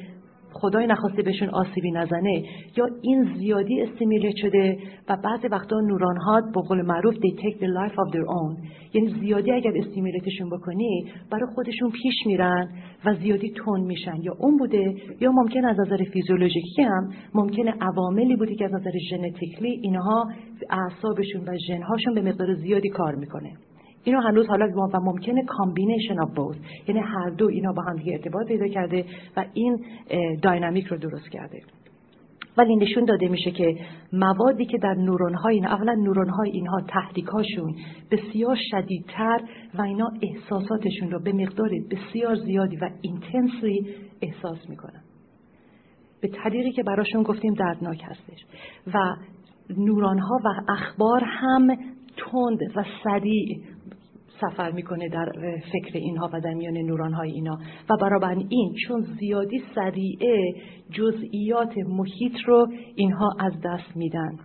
خدای نخواسته بهشون آسیبی نزنه یا این زیادی استیمیلیت شده و بعضی وقتا نوران ها به قول معروف they take the life of their own. یعنی زیادی اگر استیمیلیتشون بکنی برای خودشون پیش میرن و زیادی تون میشن. یا اون بوده یا ممکن از نظر فیزیولوژیکی هم ممکنه عواملی بوده که از نظر ژنتیکلی اینها اعصابشون و ژنهاشون به مقدار زیادی کار می‌کنه. اینو هنوز حالا و ممکنه combination of both یعنی هر دو اینا با هم دیگه ارتباط پیدا کرده و این dynamic رو درست کرده. ولی نشون داده میشه که موادی که در نورون های اینا اولا نورون های اینها تحریک هاشون بسیار شدیدتر و اینا احساساتشون رو به مقدار بسیار زیادی و intensely احساس می‌کنن. به طریقی که براشون گفتیم دردناک هستش. و نوران ها و اخبار هم تند و سریع سفر می‌کنه در فکر اینها و در میان نوران های اینا. و برابر این چون زیادی سریعه جزئیات محیط رو اینها از دست میدن.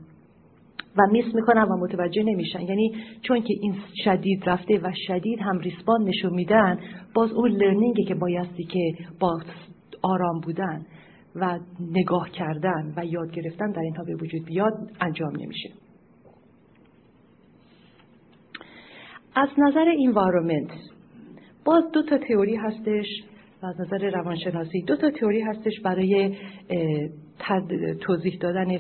و میس می‌کنن و متوجه نمیشن. یعنی چون که این شدید رفته و شدید هم ریسپان نشون میدن باز اون لرنینگی که بایستی که با آرام بودن و نگاه کردن و یاد گرفتن در اینها به وجود بیاد انجام نمیشه. از نظر انوایرمنت باز دو تا تئوری هستش از نظر روانشناسی دو تا تئوری هستش برای توضیح دادن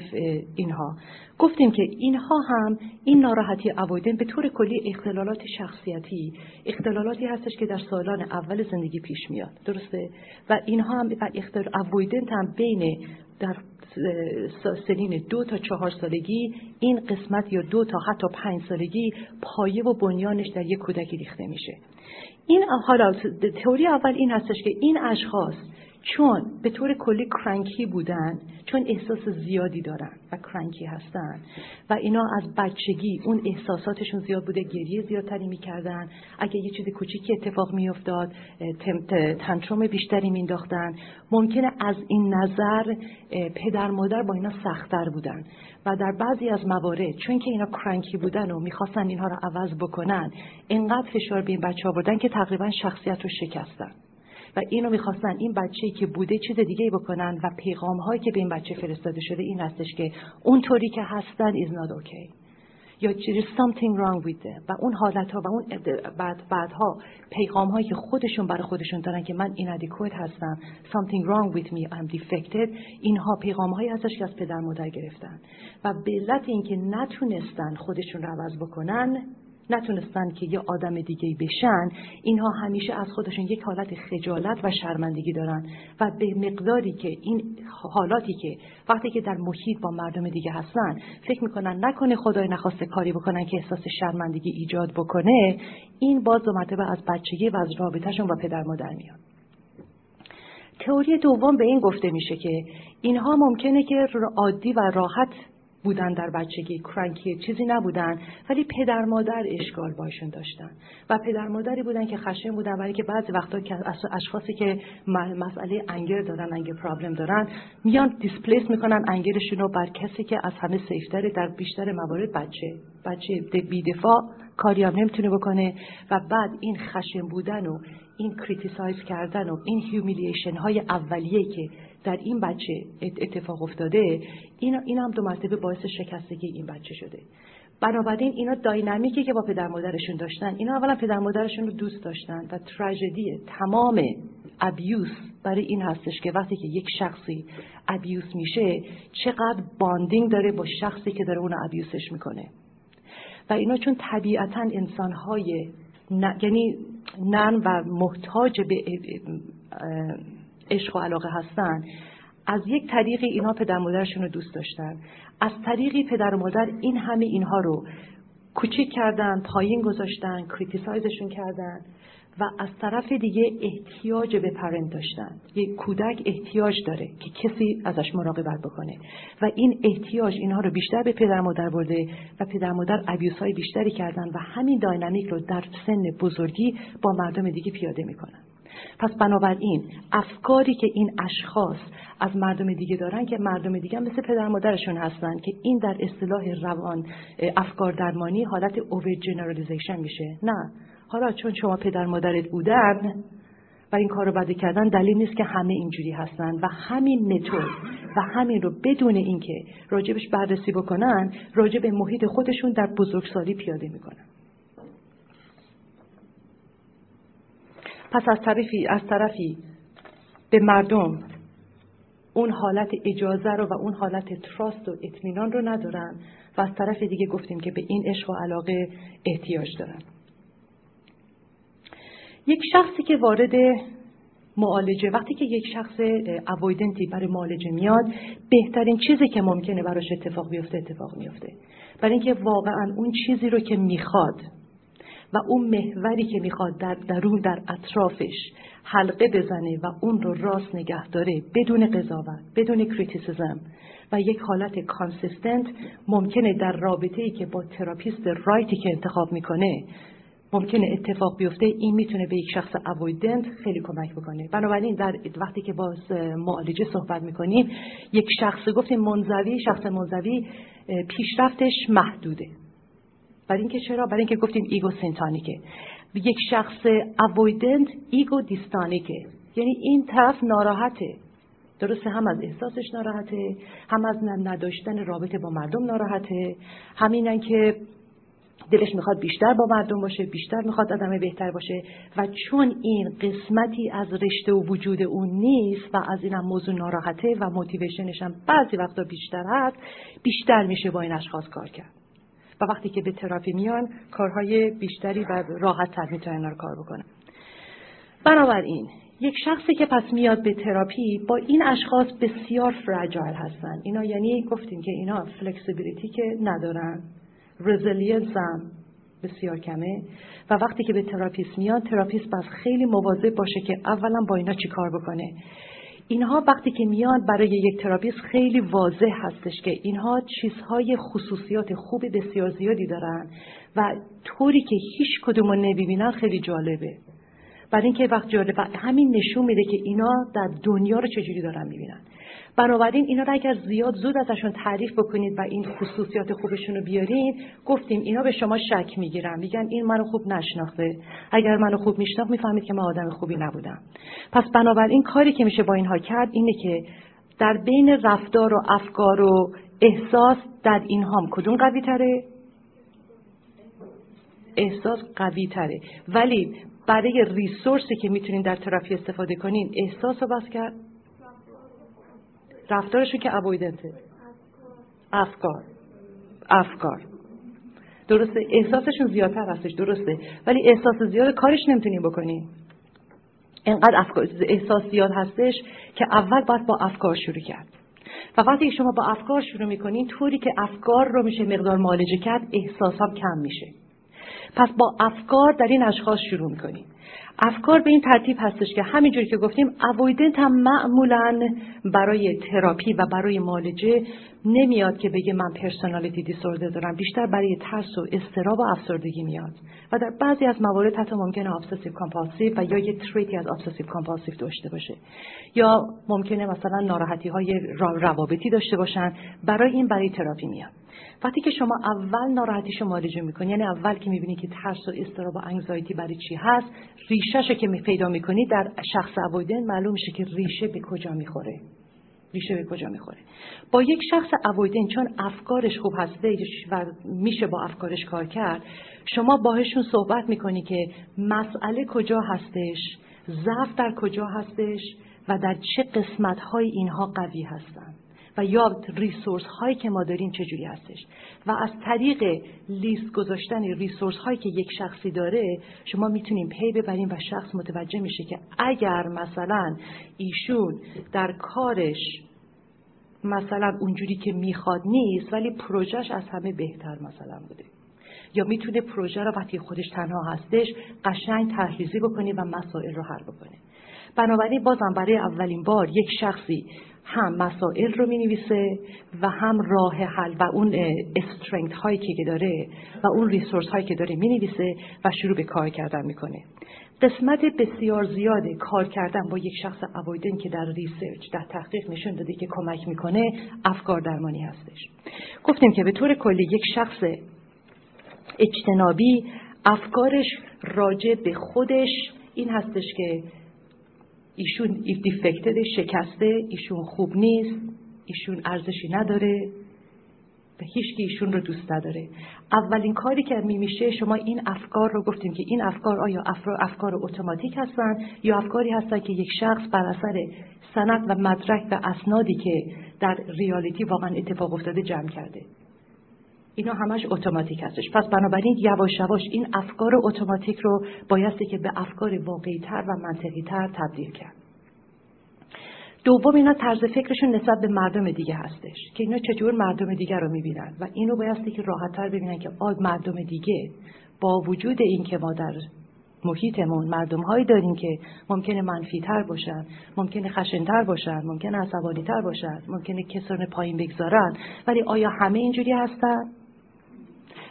اینها. گفتیم که اینها هم این ناراحتی اوایدن به طور کلی اختلالات شخصیتی اختلالاتی هستش که در سالان اول زندگی پیش میاد. درسته؟ و اینها هم اوایدن هم بین در سنین دو تا چهار سالگی این قسمت یا دو تا حتی پنج سالگی پایه و بنیانش در یک کودکی ریخته میشه. این حالا تئوری اول این هستش که این اشخاص چون به طور کلی کرنکی بودن چون احساس زیادی دارن و کرنکی هستن و اینا از بچگی اون احساساتشون زیاد بوده گریه زیادتری می‌کردن. اگه یه چیز کوچیکی اتفاق میافتاد تنتروم بیشتری مینداختن ممکنه از این نظر پدر مادر با اینا سختتر بودن. و در بعضی از موارد چون که اینا کرنکی بودن و می‌خواستن اینها رو عوض بکنن اینقدر فشار به این بچه ها بردن که تقریبا شخصیت رو شکستن. و اینو می‌خواستن این بچه که بوده چیز دیگه بکنن و پیغام هایی که به این بچه فرستاده شده این هستش که اونطوری که هستن is not okay. یا there is something wrong with them. و اون حالت ها و اون بعد بعدها پیغام هایی که خودشون برای خودشون دارن که من inadequate هستم something wrong with me I'm defected اینها پیغام هایی هستش که از پدر مادر گرفتن. و به علت اینکه نتونستن خودشون رو عوض بکنن نتونستن که یه آدم دیگه بشن اینها همیشه از خودشون یک حالت خجالت و شرمندگی دارن و به مقداری که این حالاتی که وقتی که در محیط با مردم دیگه هستن فکر می‌کنن نکنه خدای نخواسته کاری بکنن که احساس شرمندگی ایجاد بکنه این باز دو مرتبه از بچگی و از رابطهشون با پدر مادر میاد. تئوری دوم به این گفته میشه که اینها ممکنه که عادی و راحت بودن در بچگی. کرنکی چیزی نبودن ولی پدر مادر اشکال باشون داشتن. و پدر مادری بودن که خشن بودن ولی که بعضی وقتا که اشخاصی که مسئله anger دارن anger problem دارن میان displace می‌کنن anger شون رو بر کسی که از همه safe تره در بیشتر موارد بچه. بچه بیدفاع کاری هم نمی‌تونه بکنه. و بعد این خشن بودن و این criticize کردن و این humiliation های اولیه که در این بچه اتفاق افتاده این, این هم دو مرتبه باعث شکستگی این بچه شده. بنابراین اینا داینامیکی که با پدر مادرشون داشتن. اینا اولا پدر مادرشون رو دوست داشتن و تراژدی تمام ابیوس برای این هستش که وقتی که یک شخصی ابیوس میشه چقدر باندینگ داره با شخصی که داره اون ابیوسش می‌کنه. و اینا چون طبیعتا انسانهای یعنی نرم و محتاج به عشق و علاقه هستن از یک طریقی اینها پدر مادرشون رو دوست داشتن. از طریقی پدر و مادر این همه اینها رو کوچیک کردن پایین گذاشتن کریتیسایزشون کردن. و از طرف دیگه احتیاج به پرنت داشتن. یک کودک احتیاج داره که کسی ازش مراقبت بکنه. و این احتیاج اینها رو بیشتر به پدر مادر برده و پدر مادر ابیوس های بیشتری کردن و همین داینامیک رو در سن بزرگی با مردم دیگه پیاده می‌کنن. پس بنابراین افکاری که این اشخاص از مردم دیگه دارن که مردم دیگه مثل پدر مادرشون هستن که این در اصطلاح روان افکار درمانی حالت اوور جنرالیزیشن میشه. نه. حالا چون شما پدر مادرت بودن و این کار رو بده کردن دلیل نیست که همه اینجوری هستن و همین متد و همین رو بدون اینکه راجبش بررسی بکنن راجب محیط خودشون در بزرگسالی پیاده می‌کنن. پس از طرفی از طرفی به مردم اون حالت اجازه رو و اون حالت تراست و اطمینان رو ندارن و از طرف دیگه گفتیم که به این عشق و علاقه احتیاج دارن. یک شخصی که وارد معالجه وقتی که یک شخص اوایدنتی برای معالجه میاد بهترین چیزی که ممکنه براش اتفاق بیفته اتفاق میفته. برای اینکه واقعا اون چیزی رو که می‌خواد و اون محوری که می‌خواد در درون در اطرافش حلقه بزنه و اون رو راست نگه داره بدون قضاوت بدون criticism و یک حالت consistent ممکنه در رابطه ای که با تراپیست right ی که انتخاب می‌کنه ممکنه اتفاق بیفته این می‌تونه به یک شخص avoidant خیلی کمک بکنه. بنابراین در وقتی که با معالجه صحبت می‌کنیم یک شخص گفتیم منزوی شخص منزوی پیشرفتش محدوده. برای اینکه چرا؟ برای اینکه گفتیم ego syntonic ه. یک شخص avoidant ego dystonic ه. یعنی این طرف ناراحته. درسته هم از احساسش ناراحته هم از نداشتن رابطه با مردم ناراحته. همینن که دلش می‌خواد بیشتر با مردم باشه بیشتر می‌خواد آدم بهتر باشه. و چون این قسمتی از رشته و وجود اون نیست و از اینم موضوع ناراحته و motivation ش هم بعضی وقتا بیشتر هست بیشتر میشه با این اشخاص کار کرد. و وقتی که به تراپی میان کارهای بیشتری و راحت تر می‌تونن رو کار بکنن. بنابراین یک شخصی که پس میاد به تراپی با این اشخاص بسیار fragile هستن. اینا یعنی گفتیم که اینا flexibility که ندارن. resilience هم بسیار کمه. و وقتی که به تراپیست میاد تراپیست بس خیلی مواظب باشه که اولا با اینا چی کار بکنه. اینها وقتی که میاد برای یک تراپیست خیلی واضح هستش که اینها چیزهای خصوصیات خوب بسیار زیادی دارن و طوری که هیچ کدوم رو نمی‌بینن خیلی جالبه. برای اینکه وقت جالبه همین نشون میده که اینا در دنیا رو چجوری دارن می‌بینن. بنابراین اینا رو اگر زیاد زود ازشون تعریف بکنید و این خصوصیات خوبشون رو بیارین گفتیم اینا به شما شک می‌گیرن. میگن این منو خوب نشناخته. اگر منو خوب میشناخت می‌فهمید که من آدم خوبی نبودم. پس بنابراین کاری که میشه با اینها کرد اینه که در بین رفتار و افکار و احساس در اینهام کدوم قوی تره؟ احساس قوی تره. ولی برای ریسورسی که می‌تونین در تراپی استفاده کنین احساس رو بس کرد. رفتارشون که ابویدنته افکار. افکار. درسته احساسشون زیادتر هستش درسته. ولی احساس زیاد کارش نمی‌تونیم بکنیم انقدر افکار احساس زیاد هستش که اول باید با افکار شروع کرد. و وقتی شما با افکار شروع می‌کنین طوری که افکار رو میشه مقدار معالجه کرد احساس کم میشه. پس با افکار در این اشخاص شروع می‌کنیم افکار به این ترتیب هستش که همینجوری که گفتیم اوایدنت هم معمولا برای تراپی و برای معالجه نمیاد که بگه من personality disorder دارم. بیشتر برای ترس و اضطراب و افسردگی میاد. و در بعضی از موارد حتی ممکنه obsessive compulsive و یا یه trait ی از obsessive compulsive داشته باشه. یا ممکنه مثلا ناراحتی های روابطی داشته باشن. برای این برای تراپی میاد. وقتی که شما اول ناراحتیشو معالجه می‌کنی یعنی اول که می‌بینی که ترس و اضطراب و anxiety برای چی هست ریشهشو که پیدا می‌کنی در شخص اوایدن معلوم میشه که ریشه به کجا می‌خوره. ریشه به کجا می‌خوره. با یک شخص اوایدن چون افکارش خوب هسته و میشه با افکارش کار کرد شما باهشون صحبت می‌کنی که مسئله کجا هستش ضعف در کجا هستش و در چه قسمت های اینها قوی هستند یا ریسورس هایی که ما داریم چجوری هستش. و از طریق لیست گذاشتن ریسورس هایی که یک شخصی داره شما می‌تونیم پی ببریم و شخص متوجه میشه که اگر مثلا ایشون در کارش مثلا اونجوری که می‌خواد نیست ولی پروژهش از همه بهتر مثلا بوده. یا می‌تونه پروژه رو وقتی خودش تنها هستش قشنگ تحریزی بکنه و مسائل رو حل بکنه. بنابراین بازم برای اولین بار یک شخصی هم مسائل رو می نویسه و هم راه حل و اون strength هایی که داره و اون resource هایی که داره می نویسه و شروع به کار کردن می‌کنه. قسمت بسیار زیاد کار کردن با یک شخص avoidant که در research در تحقیق نشون داده که کمک می‌کنه افکار درمانی هستش. گفتیم که به طور کلی یک شخص اجتنابی افکارش راجع به خودش این هستش که ایشون دیفکتد شکسته ایشون خوب نیست ایشون ارزشی نداره و هیچ که ایشون رو دوست نداره. اولین کاری که میشه شما این افکار رو گفتیم که این افکار آیا افکار اتوماتیک هستن یا افکاری هستن که یک شخص بر اثر سند و مدرک و اسنادی که در ریالیتی واقعا اتفاق افتاده جمع کرده؟ اینا همش اتوماتیک هستش. پس بنابراین یواش یواش این افکار اتوماتیک رو بایستی که به افکار واقعی تر و منطقی تر تبدیل کرد. دوم اینا طرز فکرشون نسبت به مردم دیگه هستش که اینا چجور مردم دیگه رو می‌بینن و اینو بایستی که راحتتر ببینن که آگ مردم دیگه با وجود این که ما در محیطمون مردم هایی داریم که ممکنه منفی تر باشن ممکنه خشنتر باشن ممکنه عصبانی تر باشن ممکنه کسان پایین بگذارن ولی آیا همه اینجوری هستن؟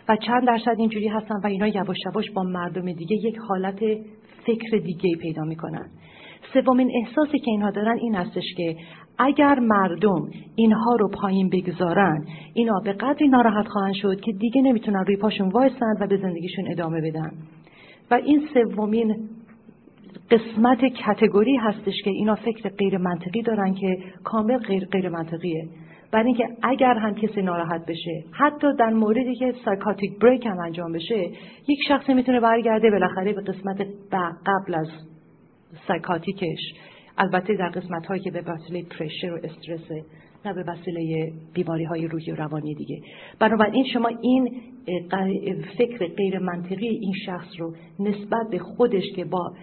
و چند درصد اینجوری هستن و اینا یواش یواش با مردم دیگه یک حالت فکر دیگه پیدا می‌کنن. سومین احساسی که اینها دارن این هستش که اگر مردم اینها رو پایین بگذارن اینا به قدری ناراحت خواهند شد که دیگه نمی‌تونن روی پاشون وایسن و به زندگیشون ادامه بدن. و این سومین قسمت کتگوری هستش که اینا فکر غیر منطقی دارن که کامل غیر, غیر منطقیه برای اینکه اگر هم کسی ناراحت بشه حتی در موردی که سایکاتیک بریک هم انجام بشه یک شخصی می‌تونه برگرده بالاخره به قسمت قبل از سایکاتیکش البته در قسمت هایی که به وسیله پرشر و استرس نه به وسیله بیماری های روحی و روانی دیگه. بنابراین شما این فکر غیر منطقی این شخص رو نسبت به خودش که با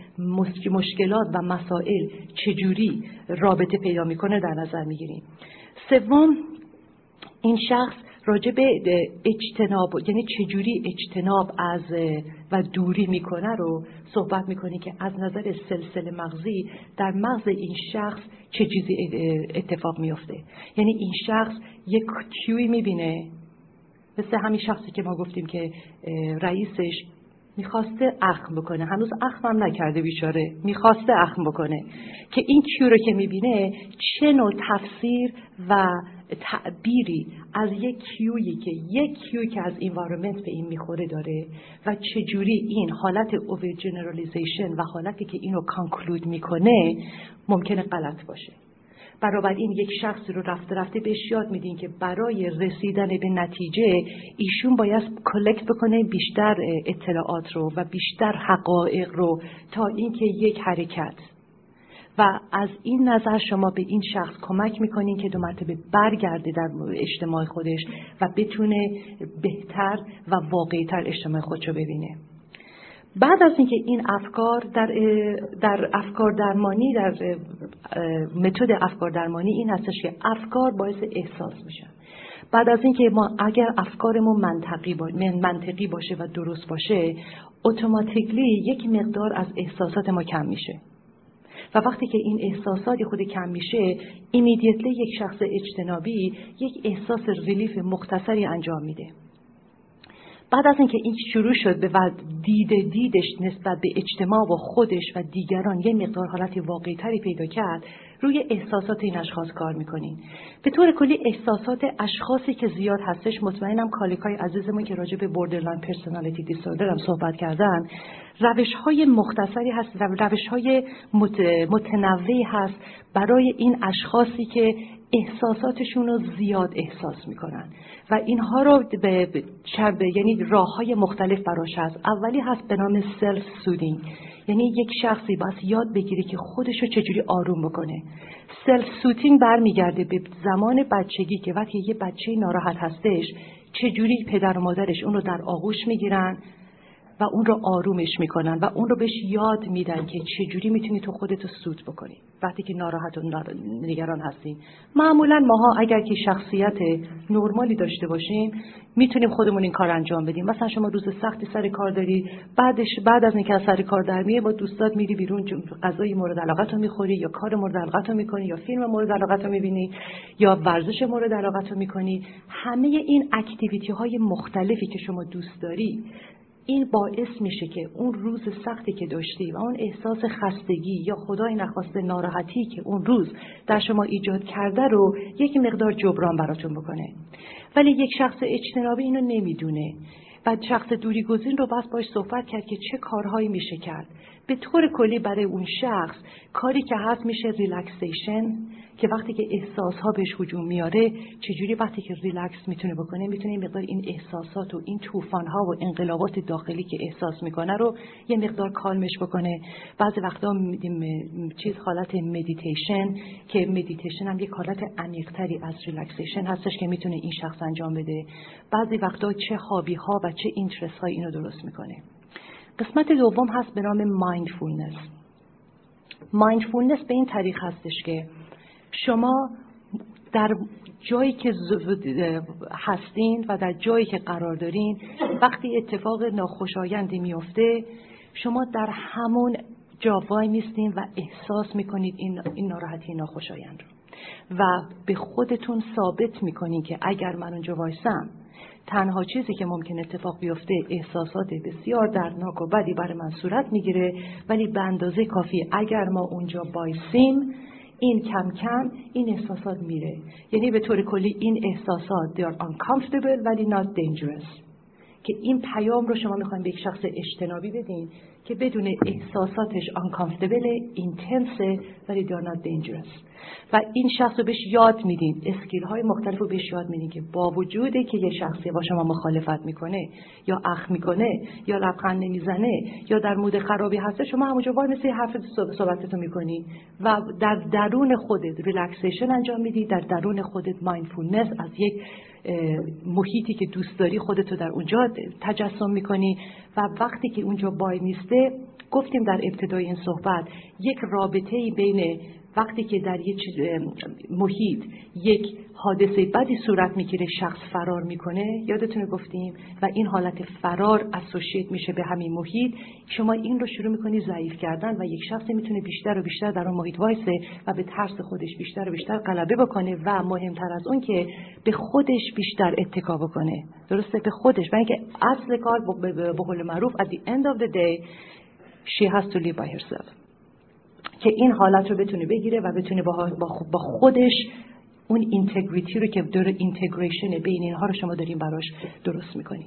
مشکلات و مسائل چجوری رابطه پیدا می‌کنه در نظر می‌گیریم. سوم این شخص راجع به اجتناب یعنی چجوری اجتناب از و دوری می‌کنه رو صحبت می‌کنه که از نظر سلسله مغزی در مغز این شخص چه چیزی اتفاق میفته یعنی این شخص یک کیوی می‌بینه. مثل همین شخصی که ما گفتیم که رئیسش می‌خواسته اخم بکنه. هنوز اخم هم نکرده بیچاره. می‌خواسته اخم بکنه. که این کیو رو که می‌بینه چه نوع تفسیر و تعبیری از یک cue یی که یک cue ی که از environment به این می‌خوره داره و چجوری این حالت overgeneralization و حالتی که اینو conclude می‌کنه ممکنه غلط باشه. این یک شخص رو رفته رفته بهش یاد میدین که برای رسیدن به نتیجه ایشون باید collect بکنه بیشتر اطلاعات رو و بیشتر حقایق رو تا اینکه یک حرکت و از این نظر شما به این شخص کمک می‌کنین که دو مرتبه برگرده در اجتماع خودش و بتونه بهتر و واقعیتر اجتماع خودشو ببینه. بعد از اینکه این افکار در, در افکار درمانی در متد افکار درمانی این هستش که افکار باعث احساس میشن بعد از اینکه ما اگر افکارمون منطقی, منطقی باشه و درست باشه automatically یک مقدار از احساسات ما کم میشه. و وقتی که این احساسات خود کم میشه immediately یک شخص اجتنابی یک احساس relief مختصری انجام میده. بعد از اینکه این شروع شد به دید دیدش نسبت به اجتماع و خودش و دیگران یه مقدار حالت واقعی تری پیدا کرد روی احساسات این اشخاص کار می‌کنین به طور کلی احساسات اشخاصی که زیاد هستش مطمئنم colleague های عزیزمون که راجع به borderline personality disorder هم صحبت کردن روش های مختصری هست و روش های متنوعی هست برای این اشخاصی که احساساتشون رو زیاد احساس می‌کنن. و اینها رو به یعنی راه های مختلف براش هست. اولی هست به نام self soothing یعنی یک شخصی باید یاد بگیره که خودش رو چجوری آروم بکنه. self soothing برمیگرده به زمان بچگی که وقتی یه بچه ناراحت هستش چجوری پدر و مادرش اون رو در آغوش می‌گیرن؟ و اون رو آرومش می‌کنن و اون رو بهش یاد میدن که چجوری می‌تونی تو خودتو soothe بکنی. وقتی که ناراحت و نگران هستیم معمولا ماها اگر که شخصیت نرمالی داشته باشیم می‌تونیم خودمون این کار انجام بدیم. مثلا شما روز سختی سر کار داری بعدش بعد از اینکه از سر کار در میای با دوستات میری بیرون غذای مورد علاقت رو می‌خوری یا کار مورد علاقت رو می‌کنی یا فیلم مورد علاقت رو می‌بینی یا ورزش مورد علاقت رو می‌کنی. همه این اکتیویتی های مختلفی که شما دوست داری این باعث میشه که اون روز سختی که داشتی و اون احساس خستگی یا خدای نخواسته ناراحتی که اون روز در شما ایجاد کرده رو یک مقدار جبران براتون بکنه. ولی یک شخص اجتنابی اینو نمی‌دونه. و شخص دوری گزین رو بس باش صحبت کرد که چه کارهایی میشه کرد. به طور کلی برای اون شخص کاری که هست میشه relaxation. که وقتی که احساس ها بهش هجوم میاره چجوری وقتی که ریلکس می‌تونه بکنه می‌تونه مقدار این احساسات و این طوفان ها و انقلابات داخلی که احساس می‌کنه رو یه مقدار calm ش بکنه. بعضی وقتا چیز حالت مدیتیشن که مدیتیشن هم یک حالت عمیقتری از relaxation هستش که می‌تونه این شخص انجام بده. بعضی وقتا چه hobby ها و چه interest های اینو درست می‌کنه. قسمت دوم هست به نام mindfulness mindfulness به این طریق هستش که شما در جایی که هستین و در جایی که قرار دارین وقتی اتفاق ناخوشایندی میفته شما در همون جا وای میستین و احساس می‌کنید این, این ناراحتی ناخوشایند رو. و به خودتون ثابت می‌کنید که اگر من اونجا وایسم تنها چیزی که ممکن اتفاق بیفته احساسات بسیار دردناک و بدی برای من صورت می‌گیره ولی به اندازه کافی اگر ما اونجا بایسیم این کم کم این احساسات میره. یعنی به طور کلی این احساسات they uncomfortable ولی not dangerous. که این پیام رو شما می‌خواین به یک شخص اجتنابی بدین که بدون احساساتش uncomfortable intense ولی they are not و این شخص رو بهش یاد میدین. اسکیل های مختلف رو بهش یاد میدین که با وجوده که یه شخصی با شما مخالفت می‌کنه یا اخ می‌کنه یا لبخند نمی‌زنه یا در مود خرابی هسته شما همونجا وای مثل حرف صحبتتو می‌کنی و در درون خودت ریلکسیشن انجام میدی در درون خودت مایندفولنس از یک محیطی که دوست داری خودتو در اونجا تجسم می‌کنی و وقتی که اونجا بای نیسته گفتیم در ابتدای این صحبت یک رابطه بین وقتی که در یک محیط یک حادثه بدی صورت می‌گیره شخص فرار می‌کنه یادتونه گفتیم؟ و این حالت فرار اسوشیت میشه به همین محیط. شما این رو شروع می‌کنی ضعیف کردن و یک شخص می‌تونه بیشتر و بیشتر در اون محیط وایسه و به ترس خودش بیشتر و بیشتر غلبه بکنه و مهمتر از اون که به خودش بیشتر اتکا بکنه. درسته؟ به خودش. و اینکه اصل کار به قول معروف at the end of the day she has to live by herself. که این حالت رو بتونه بگیره و بتونه با, خودش اون integrity رو که داره integration بین اینها رو شما داریم براش درست می‌کنیم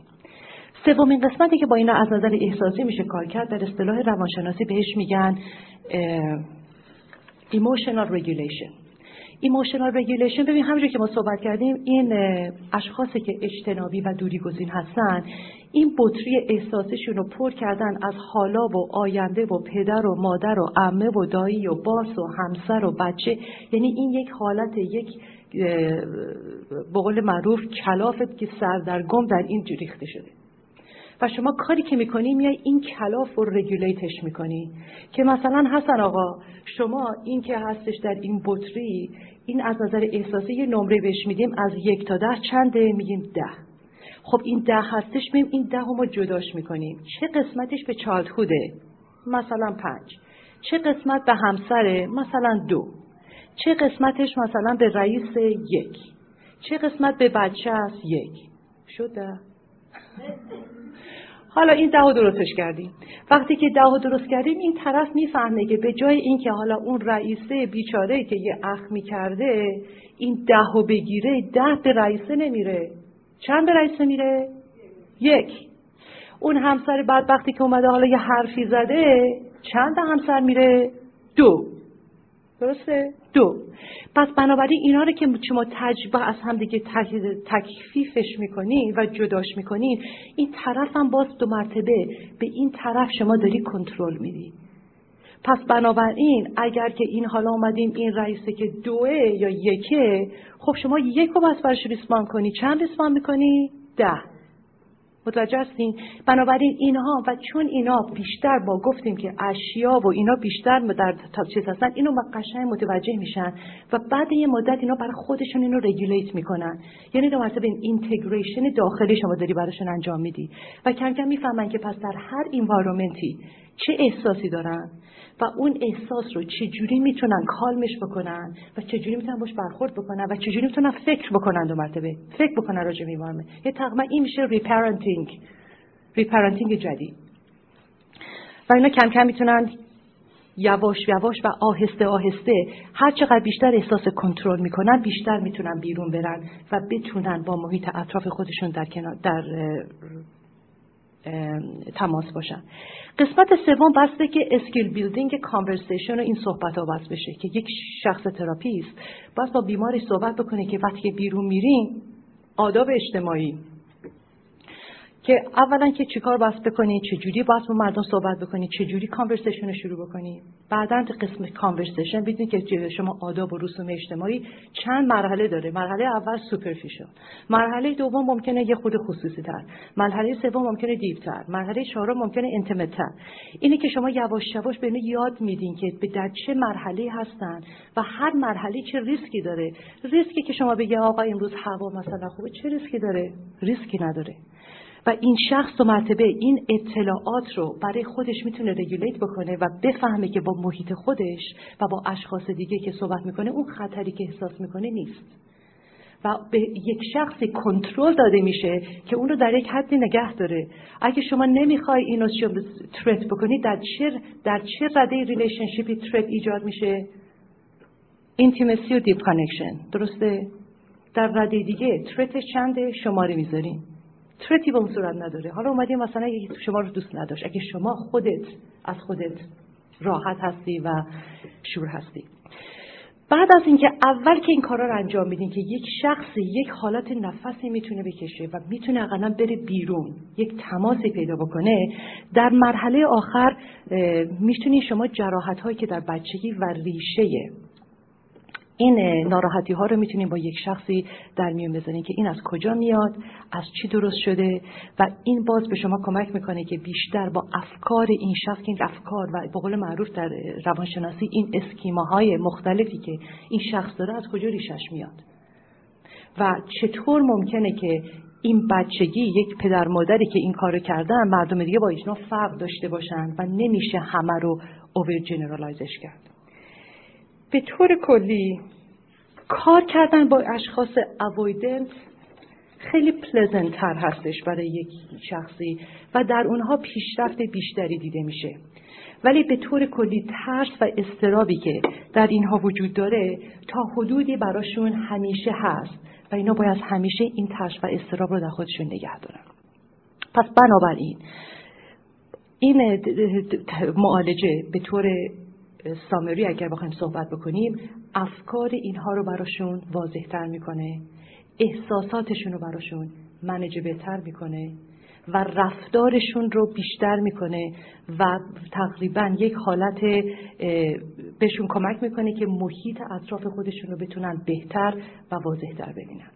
سومین قسمتی که با اینا از نظر احساسی میشه کار کرد در اصطلاح روانشناسی بهش میگن emotional regulation. emotional regulation ببین همونجور که ما صحبت کردیم این اشخاصی که اجتنابی و دوری گزین هستن این بطری احساسشون رو پر کردن از حالا و آینده و پدر و مادر و عمه و دایی و boss و همسر و بچه. یعنی این یک حالت یک به قول معروف کلافت که سردرگم در این ریخته شده. و شما کاری که می‌کنی میای این کلاف رو رگولیتش می‌کنی که مثلا حسن آقا شما این که هستش در این بطری این از نظر احساسی یه نمره بهش میدیم از یک تا ده چنده؟ میگیم ده. خب این ده هستش میم این ده رو ما جداش می‌کنیم. چه قسمتش به خوده؟ مثلا پنج. چه قسمت به همسره؟ مثلا دو. چه قسمتش مثلا به رئیس یک. چه قسمت به بچه است؟ یک. شده حالا این ده درستش کردیم. وقتی که ده درست کردیم این طرف می‌فهمه که به جای اینکه حالا اون رئیسه بیچاره که یه اخ می‌کرده این ده بگیره ده به رئیسه نمیره. چند به رئیسه میره؟ یک. اون همسر بعد وقتی که اومده حالا یه حرفی زده چند همسر میره؟ دو. درسته؟ دو. پس بنابراین اینا رو که شما تجربه از هم دیگه تکفیفش می‌کنین و جداش می‌کنین این طرف هم باز دو مرتبه به این طرف شما داری کنترل میدی. پس بنابراین اگر که این حالا اومدیم این رئیسه که دوه یا یکه خب شما یک رو بس برش ریسمان کنی. چند ریسمان می‌کنی؟ ده. متوجه هستین؟ بنابراین اینها و چون اینا بیشتر با گفتیم که اشیا و اینا بیشتر در چیز هستن اینو قشنگ متوجه میشن و بعد یه مدت اینا برای خودشون اینو رگولیت می‌کنن. یعنی دو مرتبه این اینتگریشن داخلی شما داری براشون انجام میدی. و کم کم می‌فهمن که پس در هر انوایرمنتی چه احساسی دارن و اون احساس رو چجوری می‌تونن کالمش بکنن و چجوری می‌تونن باش برخورد بکنن و چجوری می‌تونن فکر بکنن دو مرتبه؟ فکر بکنن راجع میوارمه یه تقریبا این میشه ریپرنتینگ reparenting جدید. و اینا کم کم می‌تونن یواش یواش و آهسته آهسته هر چقدر بیشتر احساس کنترل می‌کنن بیشتر می‌تونن بیرون برن و بتونن با محیط اطراف خودشون در, در تماس باشن. قسمت سوم بسته که skill building conversation و این صحبت ها بس بشه که یک شخص تراپیست باید با بیماری صحبت بکنه که وقتی بیرون میرین آداب اجتماعی که اولا که چیکار باید بکنی چجوری باید با مردم صحبت بکنی چجوری conversation رو شروع بکنی. بعدا قسمت conversation بدونید که شما آداب و رسوم اجتماعی چند مرحله داره. مرحله اول superficial مرحله دوم ممکنه یه خورده خصوصی تر. مرحله سوم ممکنه deep تر. مرحله چهارم ممکنه intimate تر. اینه که شما یواش یواش به یاد میدین که به در چه مرحله هستن و هر مرحله چه ریسکی داره. ریسکی که شما بگی آقا امروز هوا مثلا خوبه چه ریسکی داره؟ ریسکی نداره. این شخص و مرتبه این اطلاعات رو برای خودش می‌تونه regulate بکنه و بفهمه که با محیط خودش و با اشخاص دیگه که صحبت می‌کنه اون خطری که احساس می‌کنه نیست. و به یک شخصی کنترل داده میشه که اون رو در یک حدی نگه داره. اگه شما نمی‌خوای اینو threat بکنی در چه در چه رده relationship ی threat ایجاد میشه؟ intimacy و deep connection درسته؟ در رده دیگه threat چنده؟ شماره می‌ذاریم. threat ی به اون صورت نداره. حالا اومدی مثلا شما رو دوست نداشت. اگه شما خودت از خودت راحت هستی و sure هستی. بعد از اینکه اول که این کارا رو انجام میدین که یک شخصی یک حالت نفسی می‌تونه بکشه و می‌تونه اقلا بره بیرون یک تماسی پیدا بکنه در مرحله آخر می‌تونی شما جراحت هایی که در بچگی و ریشه این ناراحتی ها رو می‌تونیم با یک شخصی در میون بزنیم که این از کجا میاد از چی درست شده و این باز به شما کمک می‌کنه که بیشتر با افکار این شخص این افکار و به قول معروف در روانشناسی این اسکیماهای مختلفی که این شخص داره از کجا ریشش میاد؟ و چطور ممکنه که این بچگی یک پدر مادری که این کارو کردن مردم دیگه با ایشنا فرق داشته باشن و نمیشه همه رو اوور جنرالایزش کرد؟ به طور کلی کار کردن با اشخاص اوایدنت خیلی پلزنت تر هستش برای یک شخصی و در اونها پیشرفت بیشتری دیده میشه. ولی به طور کلی ترس و استرابی که در اینها وجود داره تا حدودی براشون همیشه هست و اینا باید همیشه این ترس و استراب رو در خودشون نگه دارن. پس بنابراین این معالجه به طور سامری اگر بخوایم صحبت بکنیم افکار اینها رو براشون واضحتر می‌کنه. احساساتشون رو براشون منج بهتر می‌کنه و رفتارشون رو بیشتر می‌کنه و تقریبا یک حالت بهشون کمک می‌کنه که محیط اطراف خودشون رو بتونن بهتر و واضحتر ببینن.